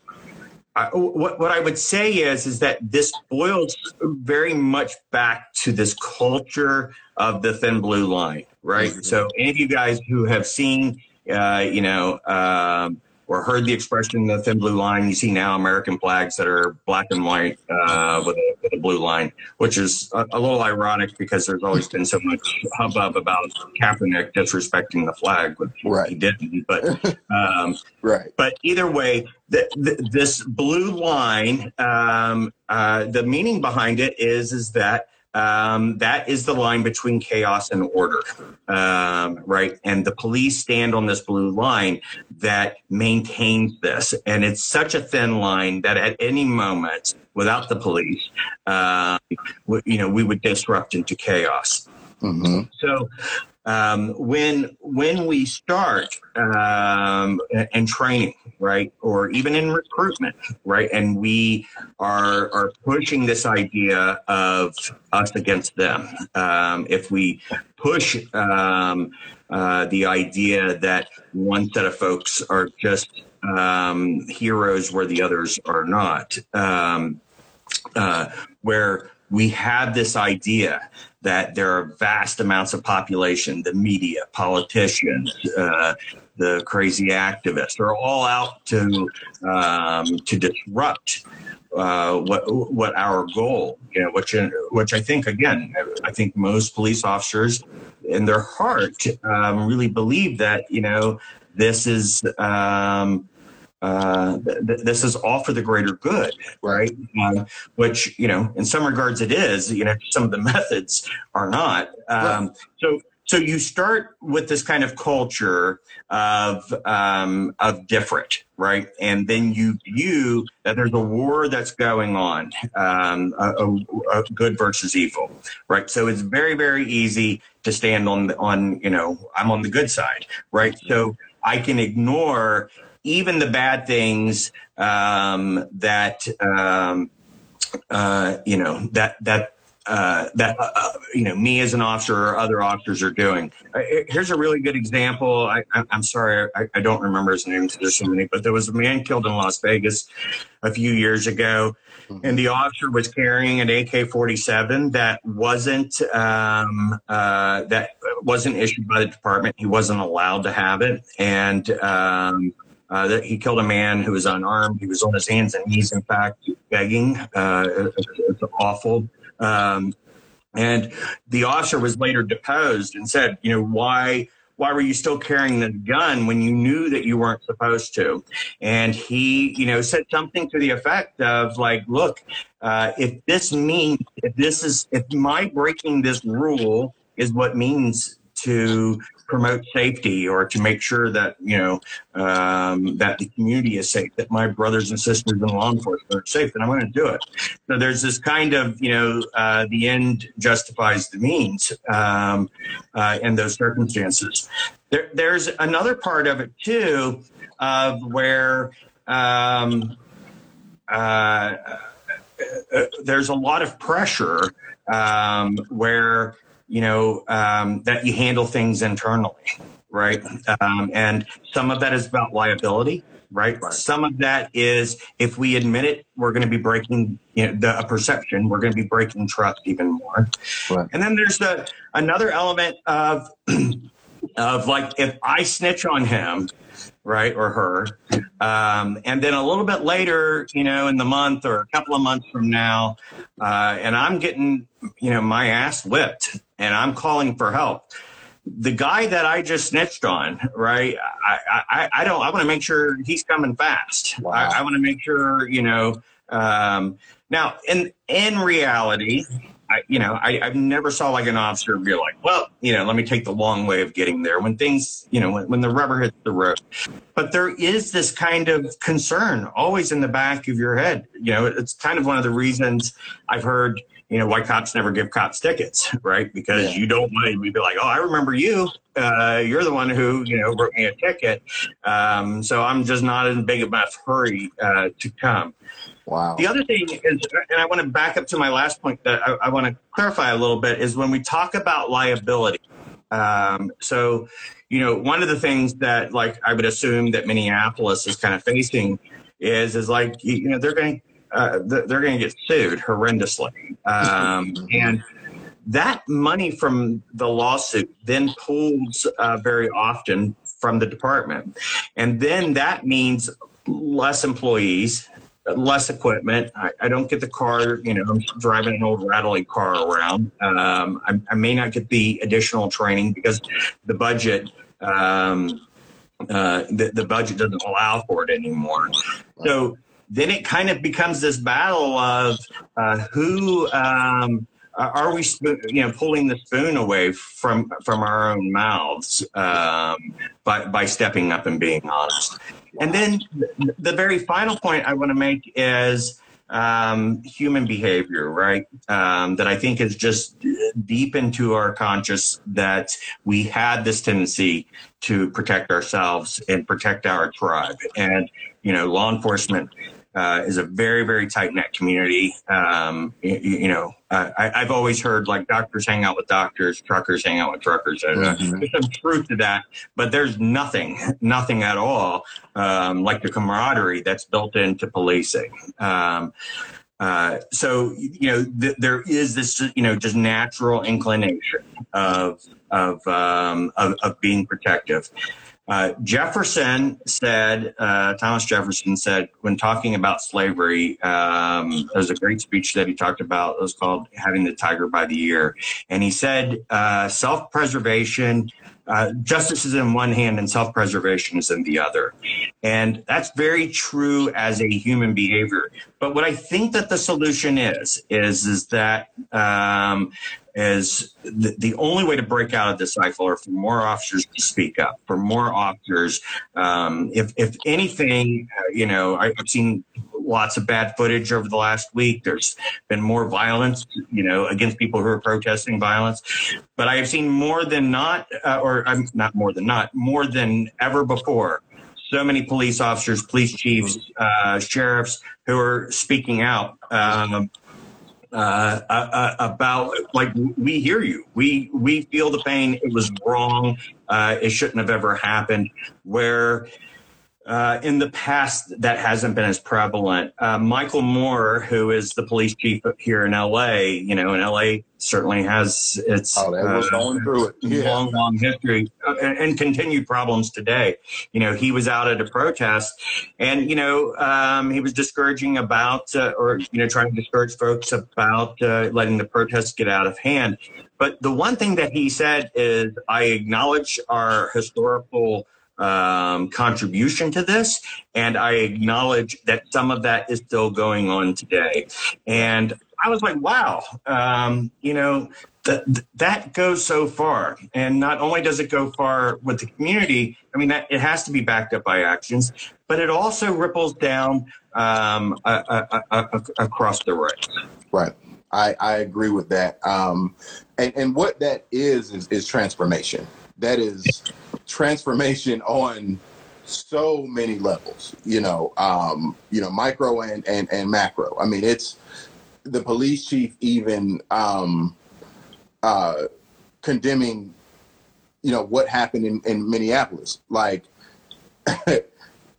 I, what, what I would say is, is that this boils very much back to this culture of the thin blue line, right? So any of you guys who have seen, uh, you know, um, or heard the expression the thin blue line. You see now American flags that are black and white uh, with, a, with a blue line, which is a, a little ironic because there's always been so much hubbub about Kaepernick disrespecting the flag, which Right. he didn't. But um, Right. but either way, th- th- this blue line, um, uh, the meaning behind it is is that um, that is the line between chaos and order, um, right? And the police stand on this blue line that maintains this, and it's such a thin line that at any moment, without the police, uh, w- you know, we would disrupt into chaos. hmm So um, when when we start um, in training, right, or even in recruitment, right, and we are are pushing this idea of us against them, um, if we push um, uh, the idea that one set of folks are just um, heroes where the others are not, um, uh, where we have this idea that there are vast amounts of population, the media, politicians, uh, the crazy activists are all out to um, to disrupt uh, what what our goal, you know, which which I think again, I think most police officers in their heart um, really believe that you know this is. Um, uh, th- th- this is all for the greater good, right? Um, which you know, in some regards, it is. You know, some of the methods are not. Um, So, so you start with this kind of culture of um, of different, right? And then you view that there's a war that's going on, um, a, a, a good versus evil, right? So it's very very easy to stand on on you know I'm on the good side, right? So I can ignore even the bad things um, that um, uh, you know that that uh, that uh, uh, you know me as an officer or other officers are doing. Uh, here's a really good example. I, am sorry, I, I, don't remember his name. There's so many, but there was a man killed in Las Vegas a few years ago, mm-hmm. and the officer was carrying an AK-47 that wasn't um, uh, that wasn't issued by the department. He wasn't allowed to have it, and um, uh, that he killed a man who was unarmed. He was on his hands and knees, in fact, begging. Uh, it's, awful. Um, and the officer was later deposed and said, you know, why why were you still carrying the gun when you knew that you weren't supposed to? And he, you know, said something to the effect of like, look, uh, if this means, if this is, if my breaking this rule is what means to promote safety or to make sure that you know um, that the community is safe, that my brothers and sisters in law enforcement are safe, then I'm going to do it. So there's this kind of you know uh, the end justifies the means um, uh, in those circumstances. There, there's another part of it too, of where. Um, uh, uh there's a lot of pressure um, where you know, um, that you handle things internally, right? Um, and some of that is about liability, right? right? Some of that is if we admit it, we're going to be breaking you know, the a perception. We're going to be breaking trust even more. Right. And then there's the another element of of like if I snitch on him, right, or her. Um, and then a little bit later, you know, in the month or a couple of months from now, uh, and I'm getting, you know, my ass whipped and I'm calling for help. The guy that I just snitched on, right? I, I, I don't, I want to make sure he's coming fast. Wow. I, I want to make sure, you know, um, now in, in reality, I, you know, I, I've never saw like an officer be like, well, you know, let me take the long way of getting there when things, you know, when, when the rubber hits the road. But there is this kind of concern always in the back of your head. You know, it's kind of one of the reasons I've heard, you know, why cops never give cops tickets, right? Because yeah. you don't want to be like, oh, I remember you. Uh, you're the one who, you know, wrote me a ticket. Um, so I'm just not in big enough hurry uh, to come. Wow. The other thing is, and I want to back up to my last point that I, I want to clarify a little bit, is when we talk about liability. Um, so, you know, one of the things that, like, I would assume that Minneapolis is kind of facing is, is like, you know, they're going to, uh, they're going to get sued horrendously, um, and that money from the lawsuit then pulls uh, very often from the department, and then that means less employees less equipment. I, I, don't get the car, you know, I'm driving an old rattling car around. Um, I, I, may not get the additional training because the budget, um, uh, the, the budget doesn't allow for it anymore. So then it kind of becomes this battle of uh, who, um, are we, you know, pulling the spoon away from from our own mouths um, by by stepping up and being honest? And then the very final point I want to make is um, human behavior, right? Um, that I think is just deep into our conscious that we had this tendency to protect ourselves and protect our tribe. And, you know, law enforcement uh, is a very, very tight knit community. Um, you, you, know, uh, I, have always heard like doctors hang out with doctors, truckers hang out with truckers. Mm-hmm. There's some truth to that, but there's nothing, nothing at all um, like the camaraderie that's built into policing. Um, uh, so you know th- there is this you know just natural inclination of of um, of, of being protective. Uh, Jefferson said, uh, Thomas Jefferson said, when talking about slavery, um, there's a great speech that he talked about. It was called Having the Tiger by the Ear. And he said, uh, self preservation uh, justice is in one hand and self-preservation is in the other, and that's very true as a human behavior. But what I think that the solution is is is that um, is the, the only way to break out of this cycle are for more officers to speak up, for more officers. Um, if, if anything, uh, you know, I, I've seen lots of bad footage over the last week. There's been more violence, you know, against people who are protesting violence. But I have seen more than not, uh, or um, not more than not, more than ever before. So many police officers, police chiefs, uh, sheriffs who are speaking out. Um, uh, uh, uh, about like we hear you, we we feel the pain. It was wrong. Uh, it shouldn't have ever happened. Where uh, in the past, that hasn't been as prevalent. Uh, Michael Moore, who is the police chief here in LA, you know, in LA certainly has its Oh, was going through it. Yeah. long, long history uh, and, and continued problems today. You know, he was out at a protest, and you know, um, he was discouraging about, uh, or you know, trying to discourage folks about uh, letting the protests get out of hand. But the one thing that he said is, I acknowledge our historical um, contribution to this, and I acknowledge that some of that is still going on today. And I was like, wow, um, you know, th- th- that goes so far. And not only does it go far with the community, I mean, that, it has to be backed up by actions, but it also ripples down um, uh, uh, uh, across the ranks. Right. I, I agree with that. Um, and, and what that is, is, is transformation. That is transformation on so many levels, you know, um, you know, micro and, and, and macro. I mean, it's the police chief even um, uh, condemning, you know, what happened in, in Minneapolis. Like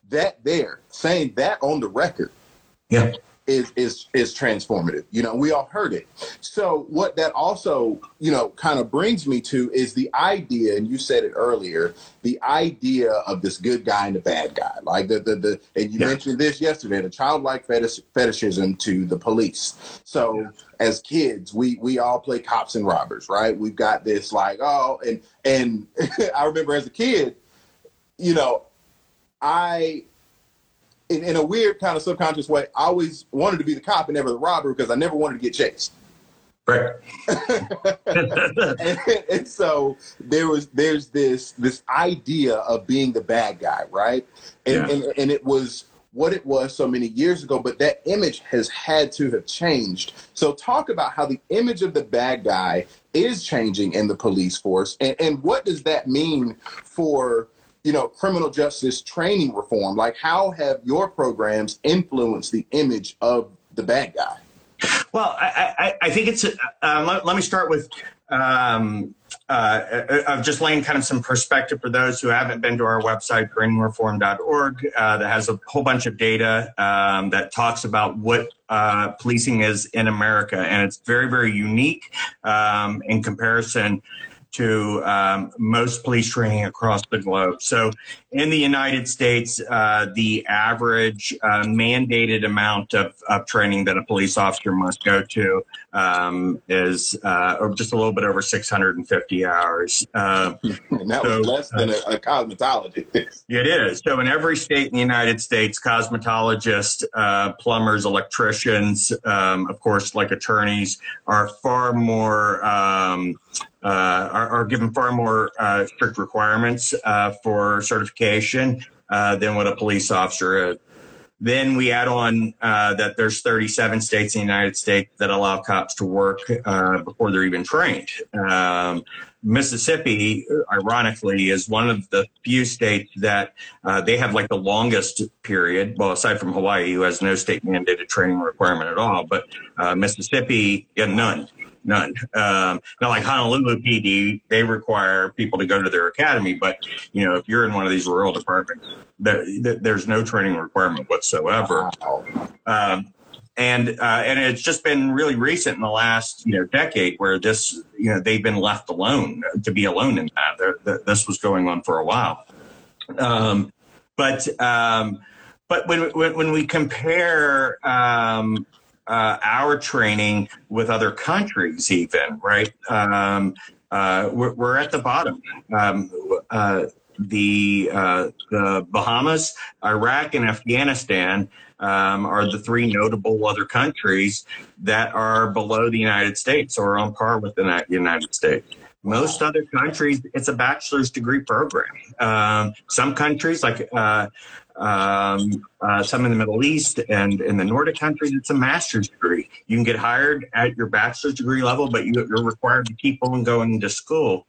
that there, saying that on the record Yeah. Is is is transformative. You know, we all heard it. So what that also, you know, kind of brings me to is the idea, and you said it earlier, the idea of this good guy and the bad guy. Like the the, the and you Yeah. mentioned this yesterday, the childlike fetish, fetishism to the police. So as kids, we we all play cops and robbers, right? We've got this like, oh, and and I remember as a kid, you know, I in, in a weird kind of subconscious way, I always wanted to be the cop and never the robber because I never wanted to get chased. Right. and, and so there was there's this this idea of being the bad guy, right? And, Yeah. and and it was what it was so many years ago, but that image has had to have changed. So talk about how the image of the bad guy is changing in the police force and, and what does that mean for you know criminal justice training reform? Like how have your programs influenced the image of the bad guy? Well, I, I, I think it's. Uh, let, let me start with um, uh, of just laying kind of some perspective for those who haven't been to our website, trainingreform.org, uh, that has a whole bunch of data um, that talks about what uh, policing is in America, and it's very, very unique um, in comparison to um, most police training across the globe. So, in the United States, uh, the average uh, mandated amount of, of training that a police officer must go to um, is uh, just a little bit over 650 hours. Uh, And that So, was less than a, a cosmetologist. it is. So, in every state in the United States, cosmetologists, uh, plumbers, electricians, um, of course, like attorneys, are far more. Uh, are, are given far more uh, strict requirements uh, for certification than what a police officer is. Then we add on uh, that there's 37 states in the United States that allow cops to work uh, before they're even trained. Um, Mississippi, ironically, is one of the few states that uh, they have like the longest period. Well, aside from Hawaii, who has no state mandated training requirement at all, but Mississippi, yeah, none. None. Um, not like Honolulu PD, they require people to go to their academy. But you know, if you're in one of these rural departments, there, there- there's no training requirement whatsoever. Um, and uh, and it's just been really recent in the last you know decade where this you know they've been left alone to be alone in that. There- th- This was going on for a while. Um, but um, but when, when when we compare um, uh, our training with other countries, even right, um, uh, we're, we're at the bottom. Um, uh, the uh, the Bahamas, Iraq, and Afghanistan um, are the three notable other countries that are below the United States or on par with the United States. Most other countries, it's a bachelor's degree program. Um, some countries, like uh, um, uh, some in the Middle East and in the Nordic countries, it's a master's degree. You can get hired at your bachelor's degree level, but you, are required to keep on going to school.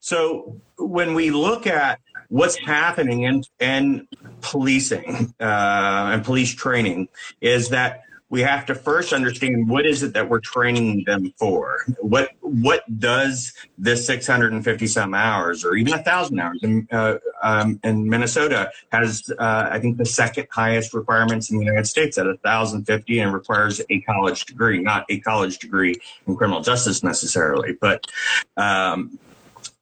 So when we look at what's happening in, in policing uh, and police training, is that we have to first understand what is it that we're training them for. What what does this 650 some hours or even a thousand hours in, uh, um, in Minnesota has uh, I think the second highest requirements in the United States at 1,050 and requires a college degree, not a college degree in criminal justice necessarily, but. Um,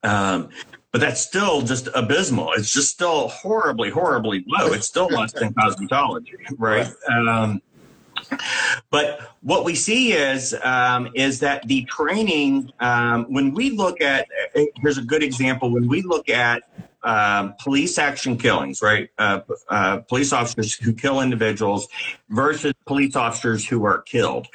um, but that's still just abysmal. It's just still horribly, horribly low. It's still less than cosmetology, right? Um, but what we see is um, is that the training um, when we look at here's a good example when we look at um, police action killings, right? Uh, uh, police officers who kill individuals versus police officers who are killed.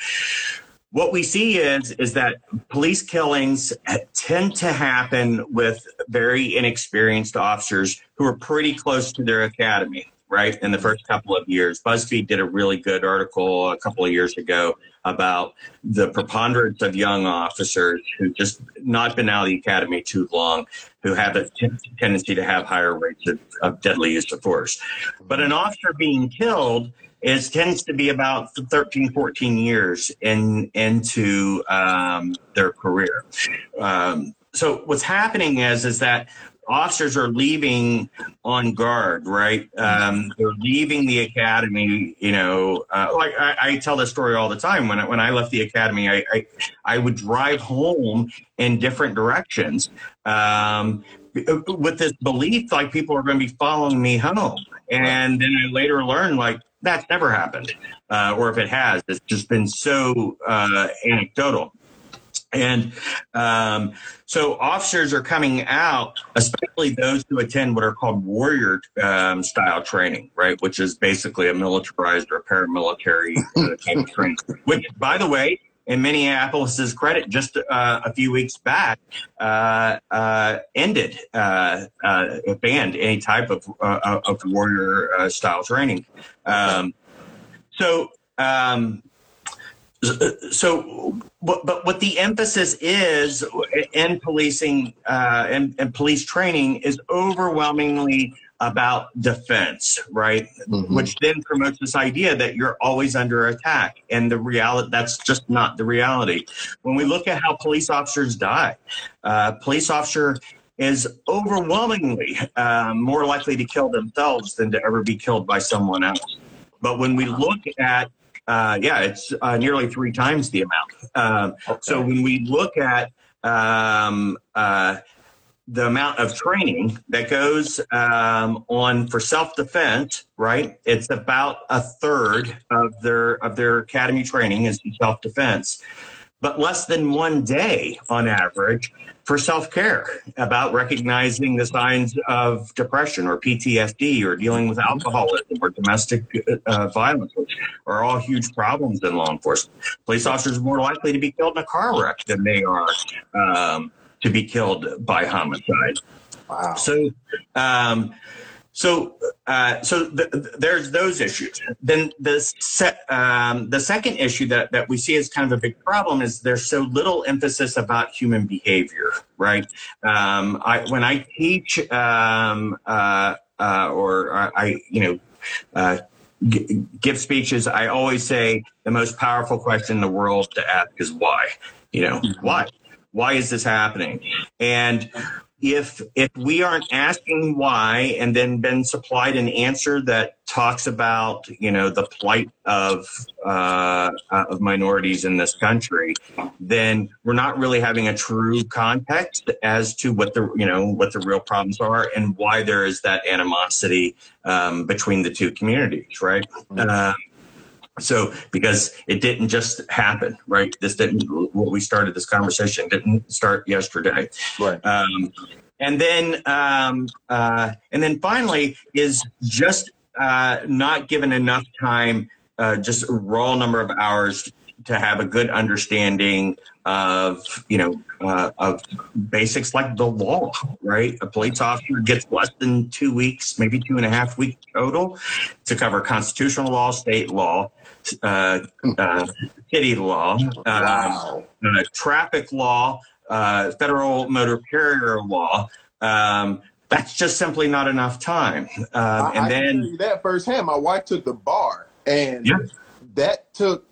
What we see is is that police killings tend to happen with very inexperienced officers who are pretty close to their academy right? In the first couple of years. BuzzFeed did a really good article a couple of years ago about the preponderance of young officers who just not been out of the academy too long, who have a t- tendency to have higher rates of, of deadly use of force. But an officer being killed is tends to be about 13, 14 years in into um, their career. Um, so what's happening is is that officers are leaving on guard, right? Um, they're leaving the academy. You know, uh, like I, I, tell this story all the time. When I, when I left the academy, I, I, I would drive home in different directions um, with this belief like people are going to be following me home. And then I later learned like that's never happened, uh, or if it has, it's just been so uh, anecdotal. And um, so officers are coming out, especially those who attend what are called warrior um, style training, right? Which is basically a militarized or paramilitary uh, training. Which, by the way, in Minneapolis's credit, just uh, a few weeks back, uh, uh ended, uh, uh, banned any type of of warrior style training. Um, so. Um, so but, but what the emphasis is in policing uh, and, and police training is overwhelmingly about defense, right? Mm-hmm. Which then promotes this idea that you're always under attack. And the reality, that's just not the reality. When we look at how police officers die, uh, police officer is overwhelmingly uh, more likely to kill themselves than to ever be killed by someone else. But when we look at uh, yeah, it's uh, nearly three times the amount. Um, okay. So when we look at um, uh, the amount of training that goes um, on for self-defense, right? It's about a third of their of their academy training is self-defense, but less than one day on average for self care, about recognizing the signs of depression or PTSD or dealing with alcoholism or domestic uh, violence, which are all huge problems in law enforcement. Police officers are more likely to be killed in a car wreck than they are um, to be killed by homicide. Wow. So, um, so, uh, so there's those issues. Then the se- um, the second issue that that we see as kind of a big problem is there's so little emphasis about human behavior, right? Um, I, when I teach um, uh, uh, or I, you know. Uh, g- give speeches, I always say the most powerful question in the world to ask is why. You know, mm-hmm. why? Why is this happening? And if if we aren't asking why and then been supplied an answer that talks about you know the plight of uh, of minorities in this country, then we're not really having a true context as to what the you know what the real problems are and why there is that animosity um, between the two communities, right? Mm-hmm. So, because it didn't just happen, right? This didn't, what we started this conversation didn't start yesterday. Right. Um, and then, um, uh, and then finally is just uh, not given enough time, uh, just a raw number of hours to have a good understanding of, you know, uh, of basics like the law, right? A police officer gets less than two weeks, maybe two and a half weeks total to cover constitutional law, state law, uh, uh, city law, um, Wow. uh, traffic law, uh, federal motor carrier law. Um, that's just simply not enough time. Um, I, and then, that firsthand. My wife took the bar, and Yeah. that took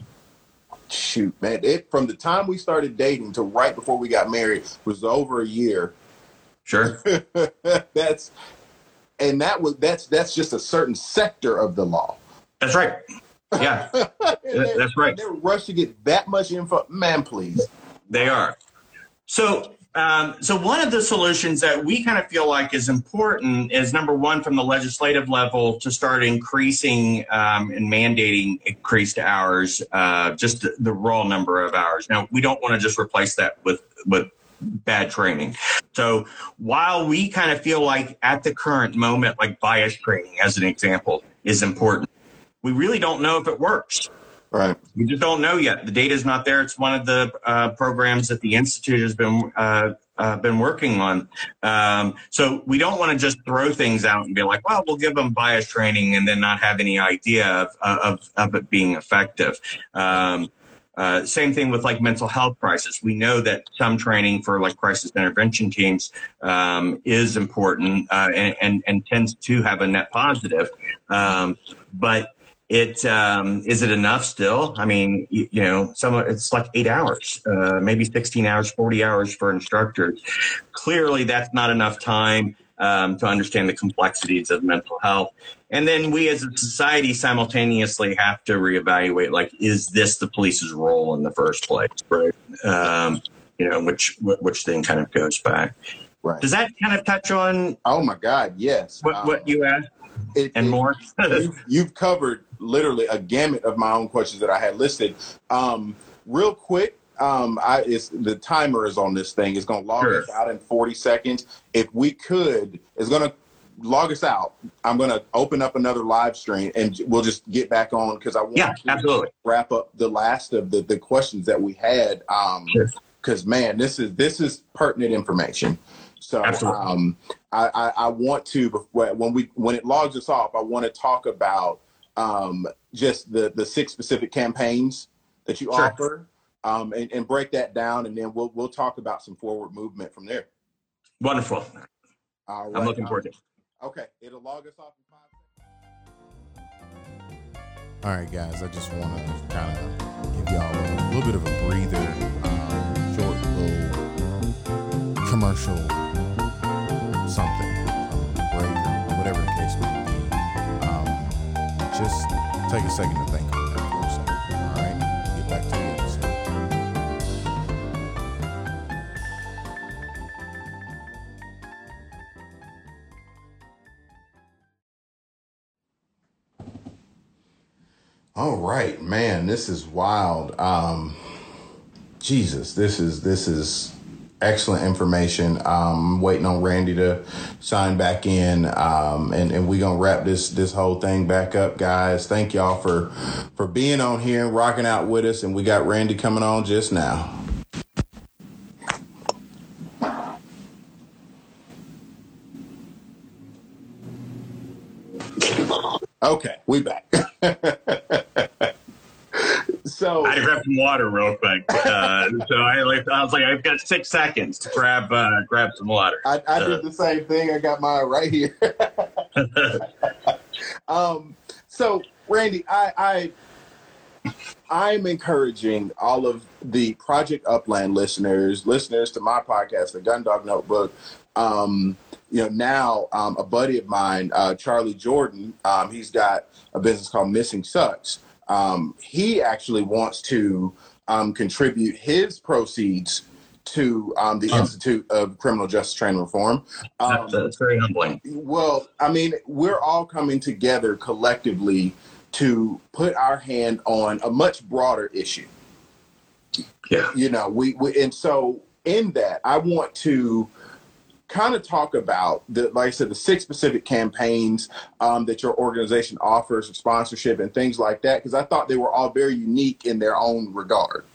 shoot, man. It from the time we started dating to right before we got married was over a year. sure, that's and that was that's that's just a certain sector of the law. that's right. Yeah, that's right. They're rushed to get that much info. Man, please. they are. So, um, so one of the solutions that we kind of feel like is important is number one, from the legislative level, to start increasing um, and mandating increased hours, uh, just the, the raw number of hours. Now, we don't want to just replace that with with bad training. So, while we kind of feel like at the current moment, like bias training, as an example, is important, we really don't know if it works. Right. We just don't know yet. The data is not there. It's one of the uh, programs that the institute has been uh, uh, been working on. Um, so we don't want to just throw things out and be like, "Well, we'll give them bias training," and then not have any idea of of, of it being effective. Um, uh, same thing with like mental health crisis. We know that some training for like crisis intervention teams um, is important uh, and, and and tends to have a net positive, um, but it um, is it enough still? I mean, you, you know, some it's like eight hours, uh, maybe sixteen hours, forty hours for instructors. Clearly, that's not enough time um, to understand the complexities of mental health. And then we, as a society, simultaneously have to reevaluate: like, is this the police's role in the first place? Right? Um, you know, which which then kind of goes back. Right. Does that kind of touch on Oh my God. Yes. what, Um, what you asked it- and it- more? you've, you've covered literally a gamut of my own questions that I had listed. Um, real quick, um, I it's the timer is on this thing. It's going to log Sure. us out in 40 seconds. If we could, it's going to log us out. I'm going to open up another live stream and we'll just get back on because I want yeah, to absolutely. wrap up the last of the, the questions that we had. Um, Sure. because man, this is this is pertinent information. So um, I, I, I want to when we when it logs us off, I want to talk about um, just the the six specific campaigns that you Sure. offer, um, and, and break that down, and then we'll we'll talk about some forward movement from there. Wonderful. All I'm looking forward to it. Okay, it'll log us off in five. All right, guys, I just want to kind of give y'all a little bit of a breather, um, short little commercial something, break, whatever the case may be. Um, just take a second to think on that for a second. All right, get back to the episode. All right, man, this is wild. Um, Jesus, this is this is excellent information. Um, waiting on Randy to sign back in, um, and and we gonna wrap this this whole thing back up, guys. Thank y'all for for being on here and rocking out with us. And we got Randy coming on just now. Okay, we back. so I had to grab some water real quick. Uh, so I, like, I was like, I've got six seconds to grab uh, grab some water. I, I Uh, did the same thing. I got mine right here. um, so Randy, I, I I'm encouraging all of the Project Upland listeners, listeners to my podcast, the Gundog Notebook. Um, you know, now um, a buddy of mine, uh, Charlie Jordan, um, he's got a business called Missing Sucks. Um, he actually wants to um, contribute his proceeds to um, the. Institute of Criminal Justice Training Reform. Um, that's, that's very humbling. well, I mean, we're all coming together collectively to put our hand on a much broader issue. Yeah. You know, we, we and so in that, I want to kind of talk about the like I said, the six specific campaigns um, that your organization offers sponsorship and things like that, because I thought they were all very unique in their own regard.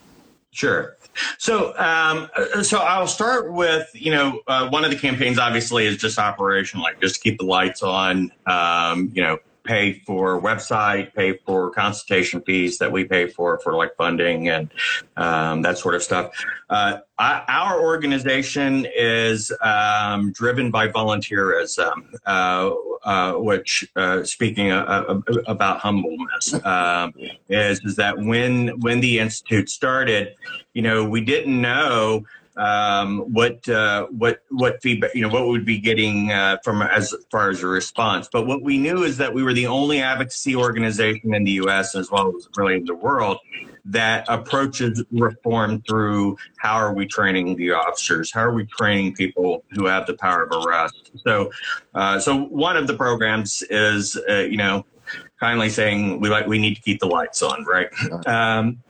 Sure. So, um, so I'll start with you know uh, one of the campaigns obviously is just operational, like just keep the lights on. Um, you know, pay for website, pay for consultation fees that we pay for for like funding and um, that sort of stuff. Uh, I, our organization is um, driven by volunteerism, uh, uh, which, uh, speaking about humbleness, um, is is that when when the institute started, you know, we didn't know um, what uh, what what feedback you know what we would be getting uh, from as far as a response. But what we knew is that we were the only advocacy organization in the U.S. as well as really in the world that approaches reform through how are we training the officers? How are we training people who have the power of arrest? So, uh, so one of the programs is uh, you know kindly saying we like we need to keep the lights on, right? Um,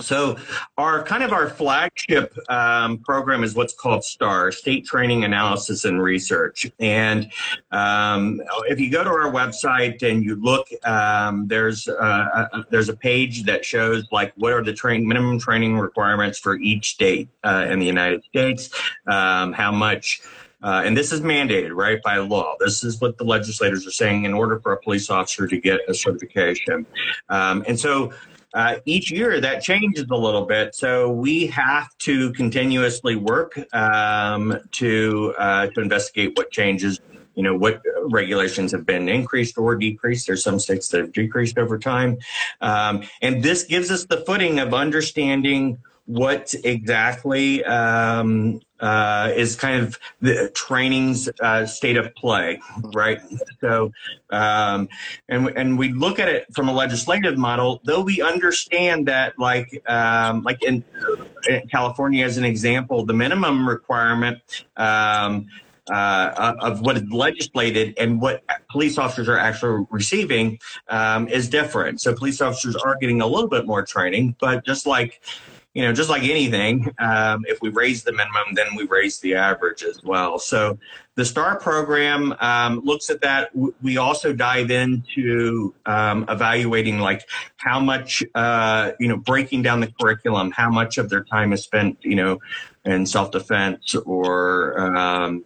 so our kind of our flagship um, program is what's called STAR, State Training Analysis and Research. And um, if you go to our website and you look, um, there's a, there's a page that shows like what are the train minimum training requirements for each state uh, in the United States, um, how much. Uh, and this is mandated, right, by law. This is what the legislators are saying in order for a police officer to get a certification. Um, and so uh, each year that changes a little bit, so we have to continuously work um, to uh, to investigate what changes. You know what regulations have been increased or decreased. There's some states that have decreased over time, um, and this gives us the footing of understanding what exactly um, uh, is kind of the training's uh, state of play, right? So, um, and and we look at it from a legislative model, though we understand that, like um, like in, in, California as an example, the minimum requirement. Um, uh, of what is legislated and what police officers are actually receiving um, is different. So police officers are getting a little bit more training, but just like you know, just like anything, um, if we raise the minimum, then we raise the average as well. So the STAR program um, looks at that. We also dive into um, evaluating like how much, uh, you know, breaking down the curriculum, how much of their time is spent, you know, in self defense or, um,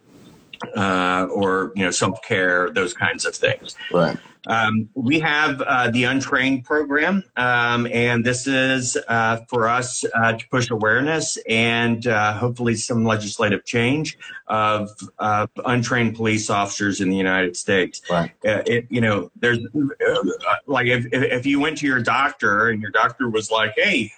uh, or you know, self care, those kinds of things. Right. Um, we have uh, the untrained program, um, and this is uh, for us uh, to push awareness and uh, hopefully some legislative change of untrained police officers in the United States. Right. Uh, it, you know, there's uh, like if, if you went to your doctor and your doctor was like, "Hey,"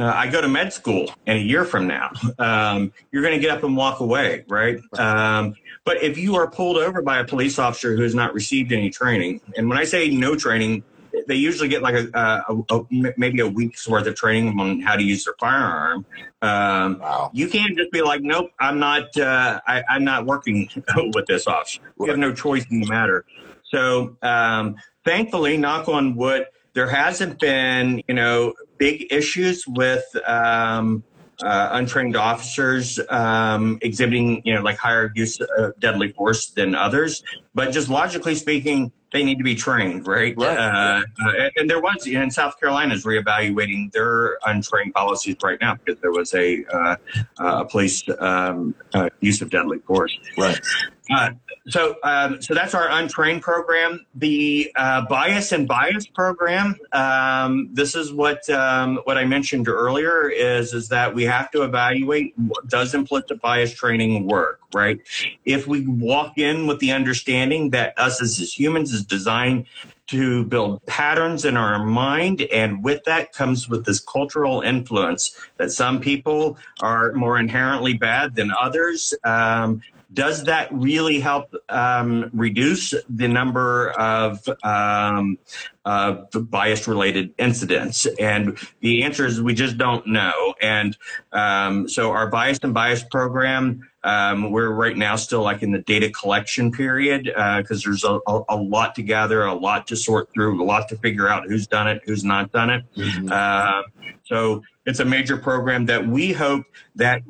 uh, I go to med school in a year from now. Um, you're going to get up and walk away, right? Um, but if you are pulled over by a police officer who has not received any training, and when I say no training, they usually get like a, a, a maybe a week's worth of training on how to use their firearm. Um, wow. You can't just be like, nope, I'm not. Uh, I, am not working with this officer. You have no choice in the matter. So, um, thankfully, knock on wood, there hasn't been, you know, big issues with um, uh, untrained officers um, exhibiting, you know, like higher use of deadly force than others. But just logically speaking, they need to be trained, right? right. Uh, uh, and there was, in South Carolina is reevaluating their untrained policies right now because there was a, uh, uh police um, uh, use of deadly force. Right. Uh, so, um, so that's our untrained program. The uh, bias and bias program. Um, this is what um, what I mentioned earlier is is that we have to evaluate does implicit bias training work, right? If we walk in with the understanding that us as, humans is designed to build patterns in our mind. And with that comes with this cultural influence that some people are more inherently bad than others. Um, does that really help um, reduce the number of um, uh, bias related incidents? And the answer is we just don't know. And um, so our bias and bias program Um, we're right now still like in the data collection period because there's a, a, a lot to gather, a lot to sort through, a lot to figure out who's done it, who's not done it. Uh, so it's a major program that we hope that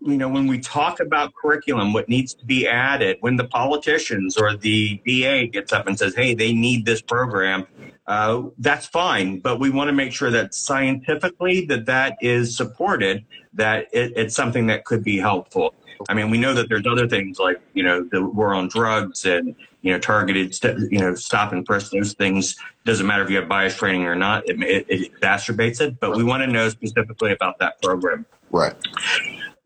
you know when we talk about curriculum what needs to be added when the politicians or the DA gets up and says hey they need this program uh, that's fine but we want to make sure that scientifically that that is supported that it, it's something that could be helpful I mean, we know that there's other things like you know the war on drugs and you know targeted you know stop and frisk. Those things doesn't matter if you have bias training or not. It, it, it exacerbates it. But we want to know specifically about that program. Right.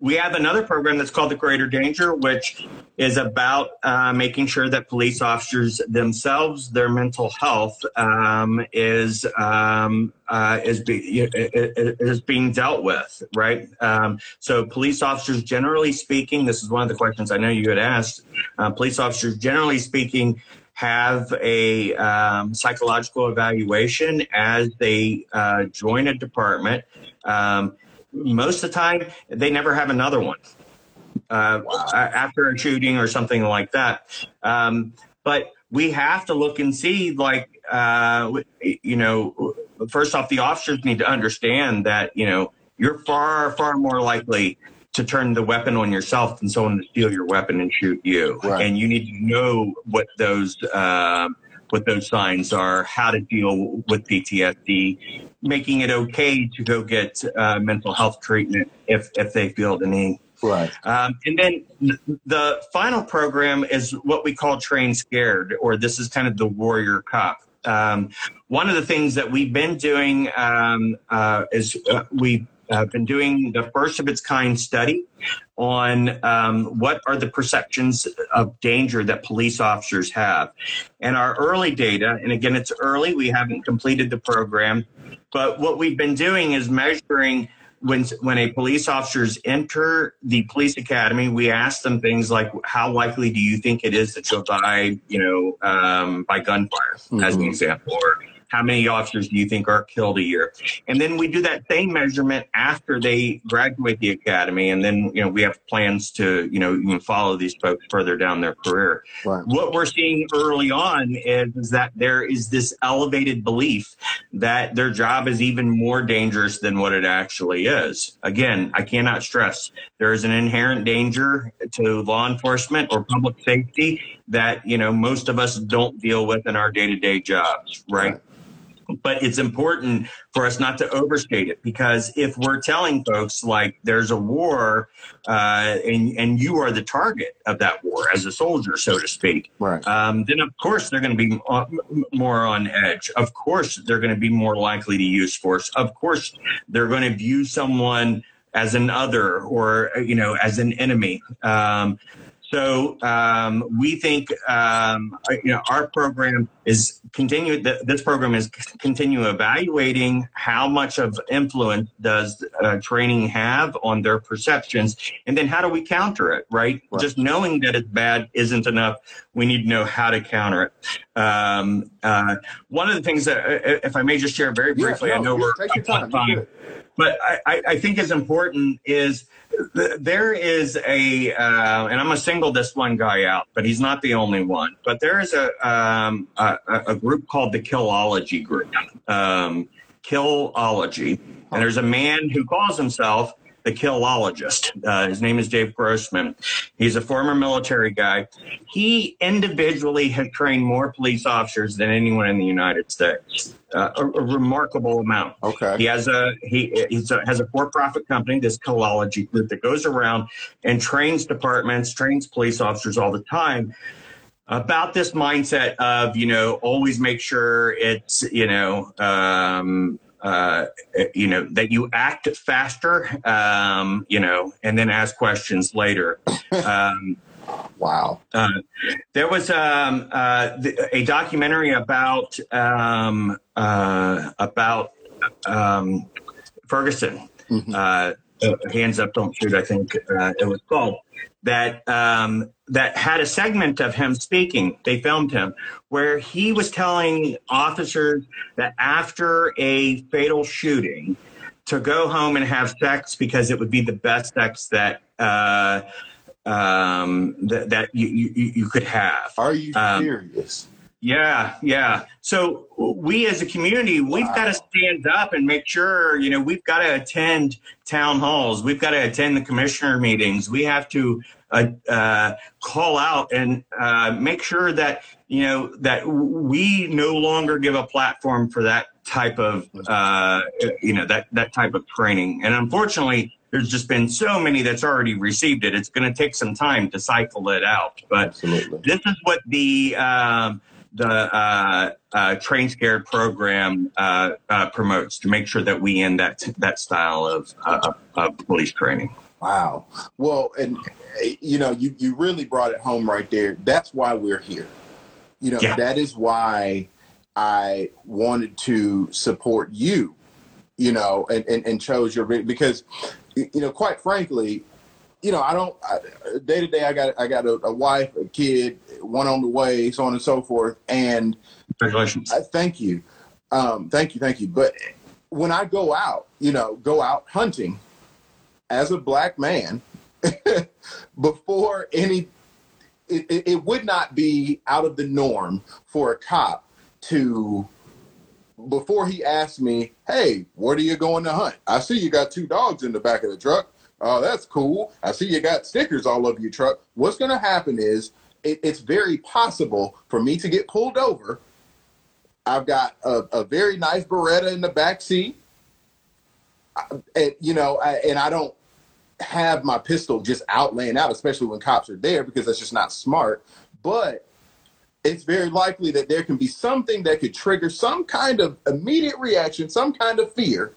We have another program that's called the Greater Danger, which is about uh, making sure that police officers themselves, their mental health um, is um, uh, is, be, is being dealt with, right? Um, so, police officers, generally speaking, this is one of the questions I know you had asked. Uh, police officers, generally speaking, have a um, psychological evaluation as they uh, join a department. Um, most of the time, they never have another one uh, after a shooting or something like that. Um, but we have to look and see, like, uh, you know, first off, the officers need to understand that, you know, you're far, far more likely to turn the weapon on yourself than someone to steal your weapon and shoot you. Right. And you need to know what those uh, what those signs are, how to deal with PTSD, making it okay to go get uh, mental health treatment if if they feel the need. Right. Um, and then the final program is what we call Train Scared, or this is kind of the Warrior Cop. Um, one of the things that we've been doing um, uh, is uh, we've uh, been doing the first of its kind study on um, what are the perceptions of danger that police officers have. And our early data, and again, it's early, we haven't completed the program, but what we've been doing is measuring when when a police officers enter the police academy, we ask them things like, "How likely do you think it is that you'll die, you know, um, by gunfire?" Mm-hmm. As an example, or how many officers do you think are killed a year? And then we do that same measurement after they graduate the academy. And then, you know, we have plans to, you know, you follow these folks further down their career. Right. What we're seeing early on is, that there is this elevated belief that their job is even more dangerous than what it actually is. Again, I cannot stress there is an inherent danger to law enforcement or public safety that, you know, most of us don't deal with in our day to day jobs, right? right but it's important for us not to overstate it because if we're telling folks like there's a war uh, and and you are the target of that war as a soldier, so to speak, right. um, then of course they're going to be more on edge. Of course they're going to be more likely to use force. Of course they're going to view someone as an other or you know as an enemy. Um, so um, we think um, you know our program is continue. This program is continue evaluating how much of influence does uh, training have on their perceptions, and then how do we counter it? Right? right? Just knowing that it's bad isn't enough. We need to know how to counter it. Um, uh, one of the things that, uh, if I may just share very briefly, yeah, no, I know we're take your time. But I, I, think is important is there is a, uh, and I'm gonna single this one guy out, but he's not the only one. But there is a um, a, a, group called the Killology Group, um, Killology, and there's a man who calls himself the killologist. Uh, his name is Dave Grossman. He's a former military guy. He individually has trained more police officers than anyone in the United States. Uh, a, a, remarkable amount. Okay. He has a he a, has a for-profit company, this Killology group, that goes around and trains departments, trains police officers all the time about this mindset of you know always make sure it's you know um, uh, you know, that you act faster, um, you know, and then ask questions later. Um, wow. Uh, there was um, uh, a documentary about um, uh, about um, Ferguson. Mm-hmm. Uh, hands up, don't shoot. I think uh, it was called that um, that had a segment of him speaking. They filmed him where he was telling officers that after a fatal shooting, to go home and have sex because it would be the best sex that uh, um, that, that you, you, you could have. Are you Um, serious? Yeah, yeah. So we as a community, we've Wow. got to stand up and make sure, you know, we've got to attend town halls. We've got to attend the commissioner meetings. We have to uh, uh, call out and uh, make sure that, you know, that we no longer give a platform for that type of, uh, you know, that, that type of training. And unfortunately, there's just been so many that's already received it. It's going to take some time to cycle it out. But Absolutely. this is what the um, the uh, uh, train scared program uh, uh, promotes to make sure that we end that that style of, uh, of police training. Wow. Well, and you know, you you really brought it home right there. That's why we're here. You know, Yeah. that is why I wanted to support you. You know, and and, and chose your because you know, quite frankly, you know, I don't day to day. I got I got a, a wife, a kid, one on the way, so on and so forth, and Congratulations. I thank you. Um, thank you, thank you. But when I go out, you know, go out hunting as a black man, before any, it, it, it would not be out of the norm for a cop to, before he asked me, hey, what are you going to hunt? I see you got two dogs in the back of the truck. Oh, that's cool. I see you got stickers all over your truck. What's going to happen is it, it's very possible for me to get pulled over. I've got a, a very nice Beretta in the back seat. I- And, you know, I, and I don't have my pistol just out laying out, especially when cops are there, because that's just not smart. But it's very likely that there can be something that could trigger some kind of immediate reaction, some kind of fear.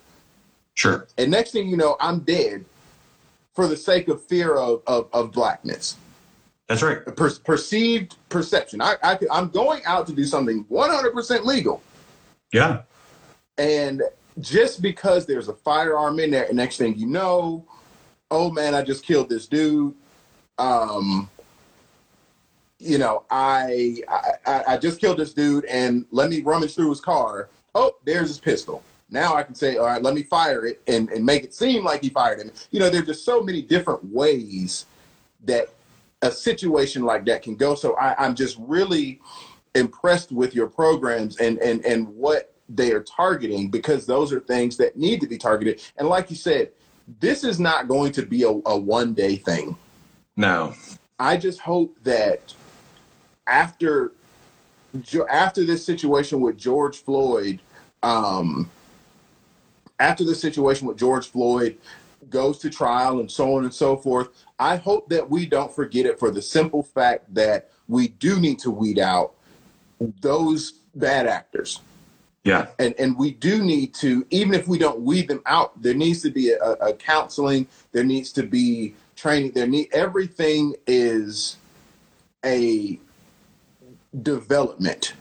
Sure. And next thing you know, I'm dead for the sake of fear of, of, of blackness That's right. per- perceived perception. I, I, I'm going out to do something 100% legal. Yeah. And just because there's a firearm in there, and next thing you know, oh man, I just killed this dude. Um, you know, I, I I just killed this dude, and let me rummage through his car. Oh, there's his pistol. Now I can say, all right, let me fire it and, and make it seem like he fired him. You know, there's just so many different ways that a situation like that can go. So I, I'm just really impressed with your programs and and and what they are targeting because those are things that need to be targeted. And like you said, this is not going to be a, a one day thing. No. I just hope that after after this situation with George Floyd, um, after the situation with George Floyd goes to trial and so on and so forth, I hope that we don't forget it for the simple fact that we do need to weed out those bad actors. Yeah. And and we do need to, even if we don't weed them out, there needs to be a, a counseling. There needs to be training. There need everything is a development.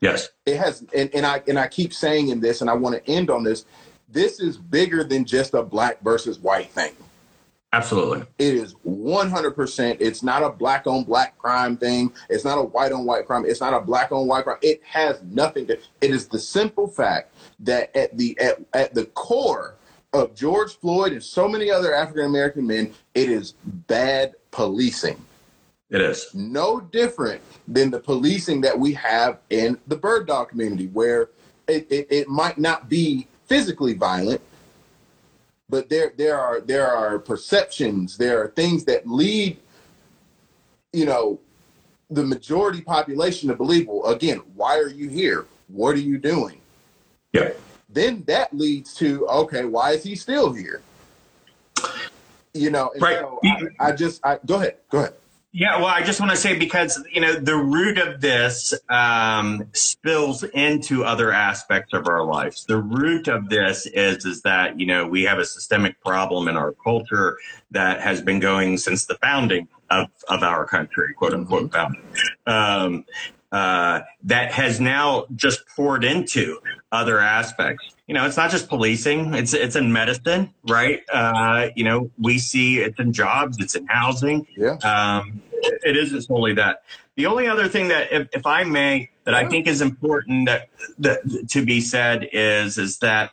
Yes. It has, and, and I and I keep saying in this, and I want to end on this. This is bigger than just a black versus white thing. Absolutely. It is 100%. It's not a black on black crime thing. It's not a white on white crime. It's not a black on white crime. It has nothing to, it is the simple fact that at the, at, at the core of George Floyd and so many other African American men, it is bad policing. It is. No different than the policing that we have in the bird dog community, where it, it, it might not be physically violent, but there there are there are perceptions there are things that lead you know the majority population to believe well again why are you here what are you doing Yeah. then that leads to okay why is he still here you know and Right. so I, I just i go ahead go ahead Yeah, well, I just want to say because you know the root of this um, spills into other aspects of our lives. The root of this is is that you know we have a systemic problem in our culture that has been going since the founding of of our country, quote unquote founding. Um, uh, that has now just poured into other aspects. You know, it's not just policing; it's it's in medicine, right? Uh, you know, we see it's in jobs, it's in housing. yeah Um, it isn't solely that. The only other thing that, if, if I may, that I think is important that, that to be said is is that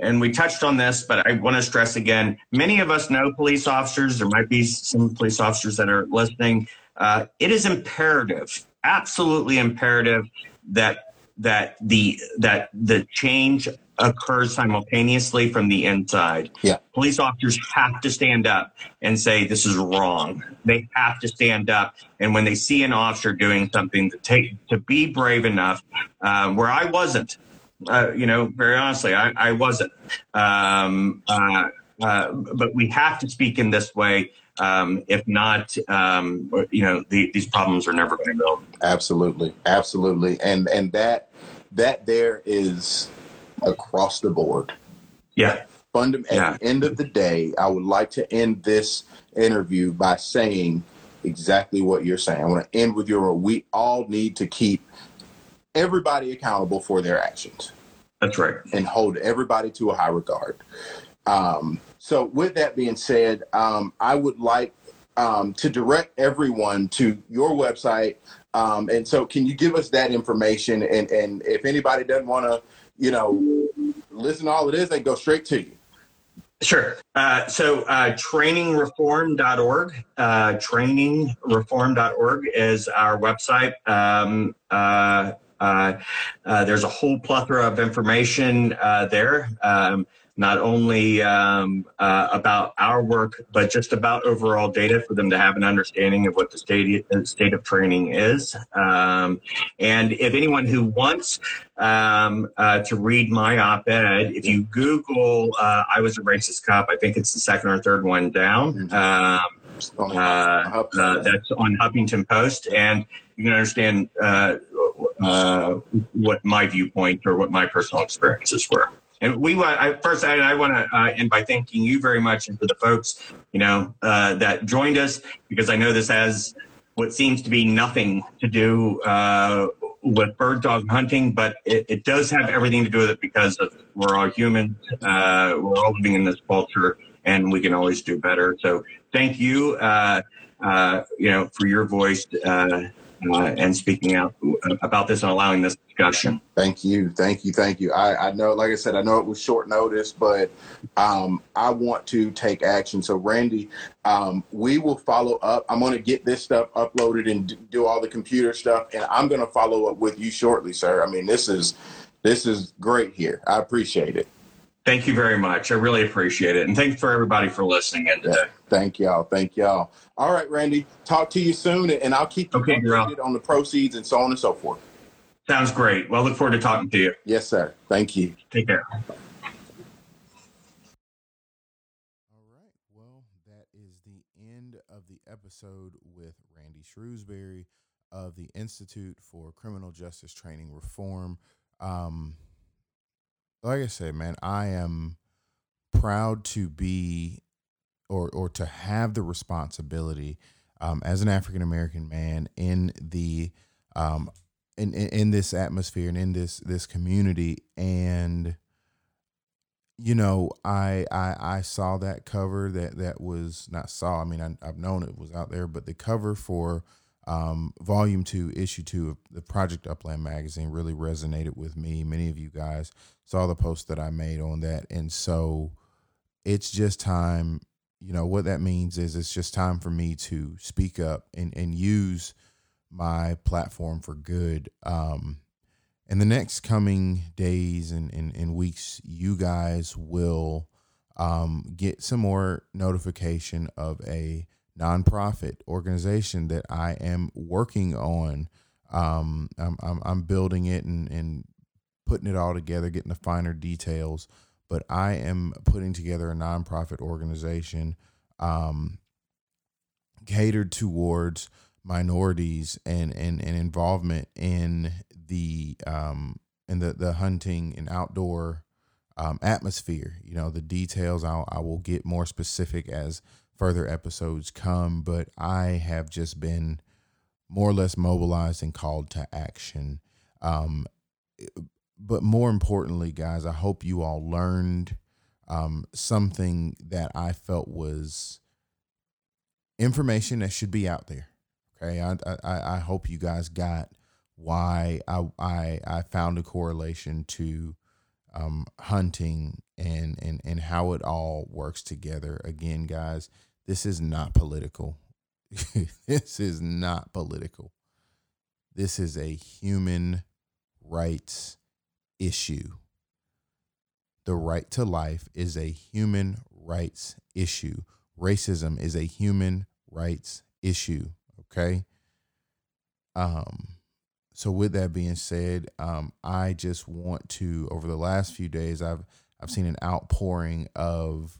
and we touched on this, but I want to stress again: many of us know police officers. There might be some police officers that are listening. Uh, it is imperative, absolutely imperative, that that the that the change occurs simultaneously from the inside. Yeah. Police officers have to stand up and say this is wrong. They have to stand up, and when they see an officer doing something, to take to be brave enough, uh, where I wasn't. Uh, you know, very honestly, I, I wasn't. Um, uh, uh, but we have to speak in this way. Um, if not, um, you know, the, these problems are never going to go. Absolutely, absolutely, and and that that there is across the board. Yeah. Fundam- at the end of the day, I would like to end this interview by saying exactly what you're saying. I want to end with your we all need to keep everybody accountable for their actions That's right. and hold everybody to a high regard. Um, so, with that being said, um, I would like um, to direct everyone to your website. Um, and so, can you give us that information? And, and if anybody doesn't want to, you know, listen to all of this, they go straight to you. Sure. Uh, so uh, trainingreform.org, uh, trainingreform.org is our website. Um, uh, uh, uh, there's a whole plethora of information uh, there, um, not only um, uh, about our work, but just about overall data for them to have an understanding of what the state, uh, state of training is. Um, and if anyone who wants um, uh, to read my op-ed, if you Google uh, "I was a racist cop," I think it's the second or third one down. Um, uh, uh, that's on Huffington Post, and you can understand uh, uh, what my viewpoint or what my personal experiences were. And we want, I, first, I, I want to uh, end by thanking you very much and for the folks, you know, uh, that joined us because I know this has what seems to be nothing to do uh, with bird dog hunting, but it, it does have everything to do with it because of, we're all human. Uh, we're all living in this culture and we can always do better. So thank you, uh, uh, you know, for your voice uh, uh, and speaking out about this and allowing this discussion. Thank you, thank you, thank you. I, I know, like I said, I know it was short notice, but um, I want to take action. So, Randy, um, we will follow up. I'm going to get this stuff uploaded and do all the computer stuff, and I'm going to follow up with you shortly, sir. I mean, this is this is great here. I appreciate it. Thank you very much. I really appreciate it. And thanks for everybody for listening in today. Thank y'all. Thank y'all. All right, Randy. Talk to you soon, and I'll keep you Okay, updated on the proceeds and so on and so forth. Sounds great. Well, look forward to talking to you. Yes, sir. Thank you. Take care. All right. Well, that is the end of the episode with Randy Shrewsberry of the Institute for Criminal Justice Training Reform. Um, like I said, man, I am proud to be or or to have the responsibility um, as an African American man in the um, in, in in this atmosphere and in this this community. And you know I, I i saw that cover that that was not saw i mean I, i've known it was out there but the cover for um, volume two issue two of the project upland magazine really resonated with me. Many of you guys saw the post that i made on that. And so it's just time you know what that means is it's just time for me to speak up and and use my platform for good. Um in the next coming days and, and, and weeks, you guys will um, get some more notification of a nonprofit organization that I am working on. Um, I'm, I'm, I'm building it and, and putting it all together, getting the finer details. But I am putting together a nonprofit organization um, catered towards minorities and, and, and involvement in the um in the the hunting and outdoor um, atmosphere. You know the details. I'll, I will get more specific as further episodes come. But I have just been more or less mobilized and called to action. Um, but more importantly, guys, I hope you all learned um, something that I felt was information that should be out there. Okay, I I, I hope you guys got why I I I found a correlation to um, hunting, and and and how it all works together. Again, guys, this is not political. this is not political. This is a human rights issue. The right to life is a human rights issue. Racism is a human rights issue. Okay. Um, so with that being said, um, I just want to over the last few days I've I've seen an outpouring of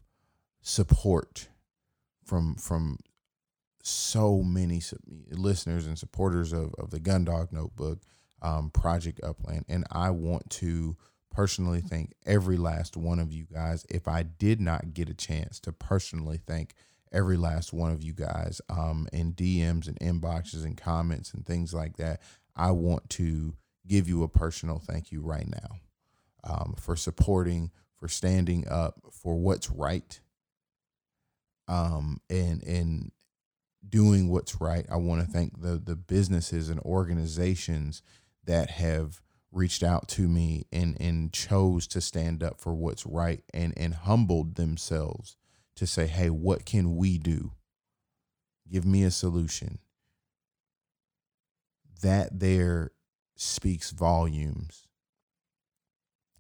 support from from so many listeners and supporters of, of the Gundog Notebook um, Project Upland. And I want to personally thank every last one of you guys. If I did not get a chance to personally thank every last one of you guys um, in DMs and inboxes and comments and things like that, I want to give you a personal thank you right now um, for supporting, for standing up for what's right. Um, and and doing what's right. I want to thank the the businesses and organizations that have reached out to me and and chose to stand up for what's right and and humbled themselves to say, "Hey, what can we do? Give me a solution." That there speaks volumes.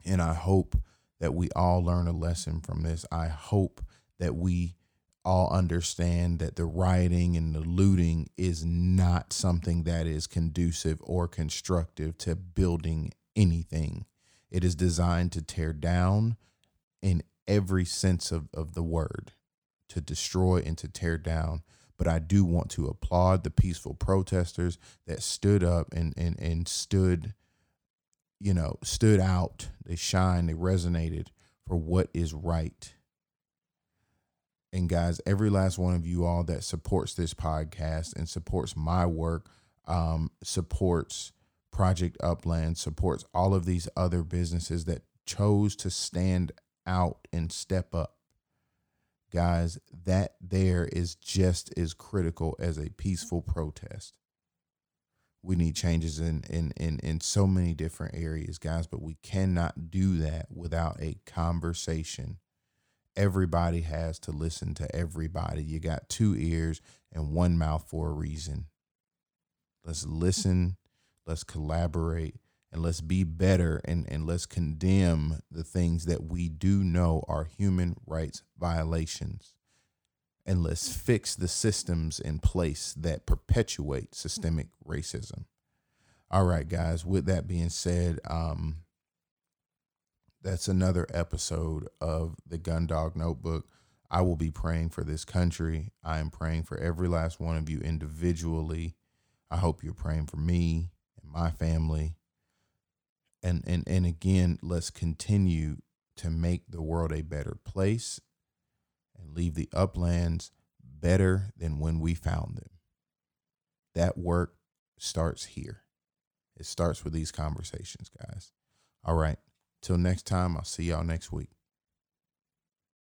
And I hope that we all learn a lesson from this. I hope that we all understand that the rioting and the looting is not something that is conducive or constructive to building anything. It is designed to tear down in every sense of, of the word, to destroy and to tear down. But I do want to applaud the peaceful protesters that stood up and, and, and stood, you know, stood out. They shined, they resonated for what is right and guys, every last one of you all that supports this podcast and supports my work, um, supports Project Upland, supports all of these other businesses that chose to stand out and step up. Guys, that there is just as critical as a peaceful protest. We need changes in, in, in, in so many different areas, guys, but we cannot do that without a conversation everybody has to listen to everybody. You got two ears and one mouth for a reason. Let's listen, let's collaborate, and let's be better and, and let's condemn the things that we do know are human rights violations. And let's fix the systems in place that perpetuate systemic racism. All right, guys, with that being said, um, that's another episode of the Gundog Notebook. I will be praying for this country. I am praying for every last one of you individually. I hope you're praying for me and my family. And and and again, let's continue to make the world a better place and leave the uplands better than when we found them. That work starts here. It starts with these conversations, guys. All right. Till next time, I'll see y'all next week.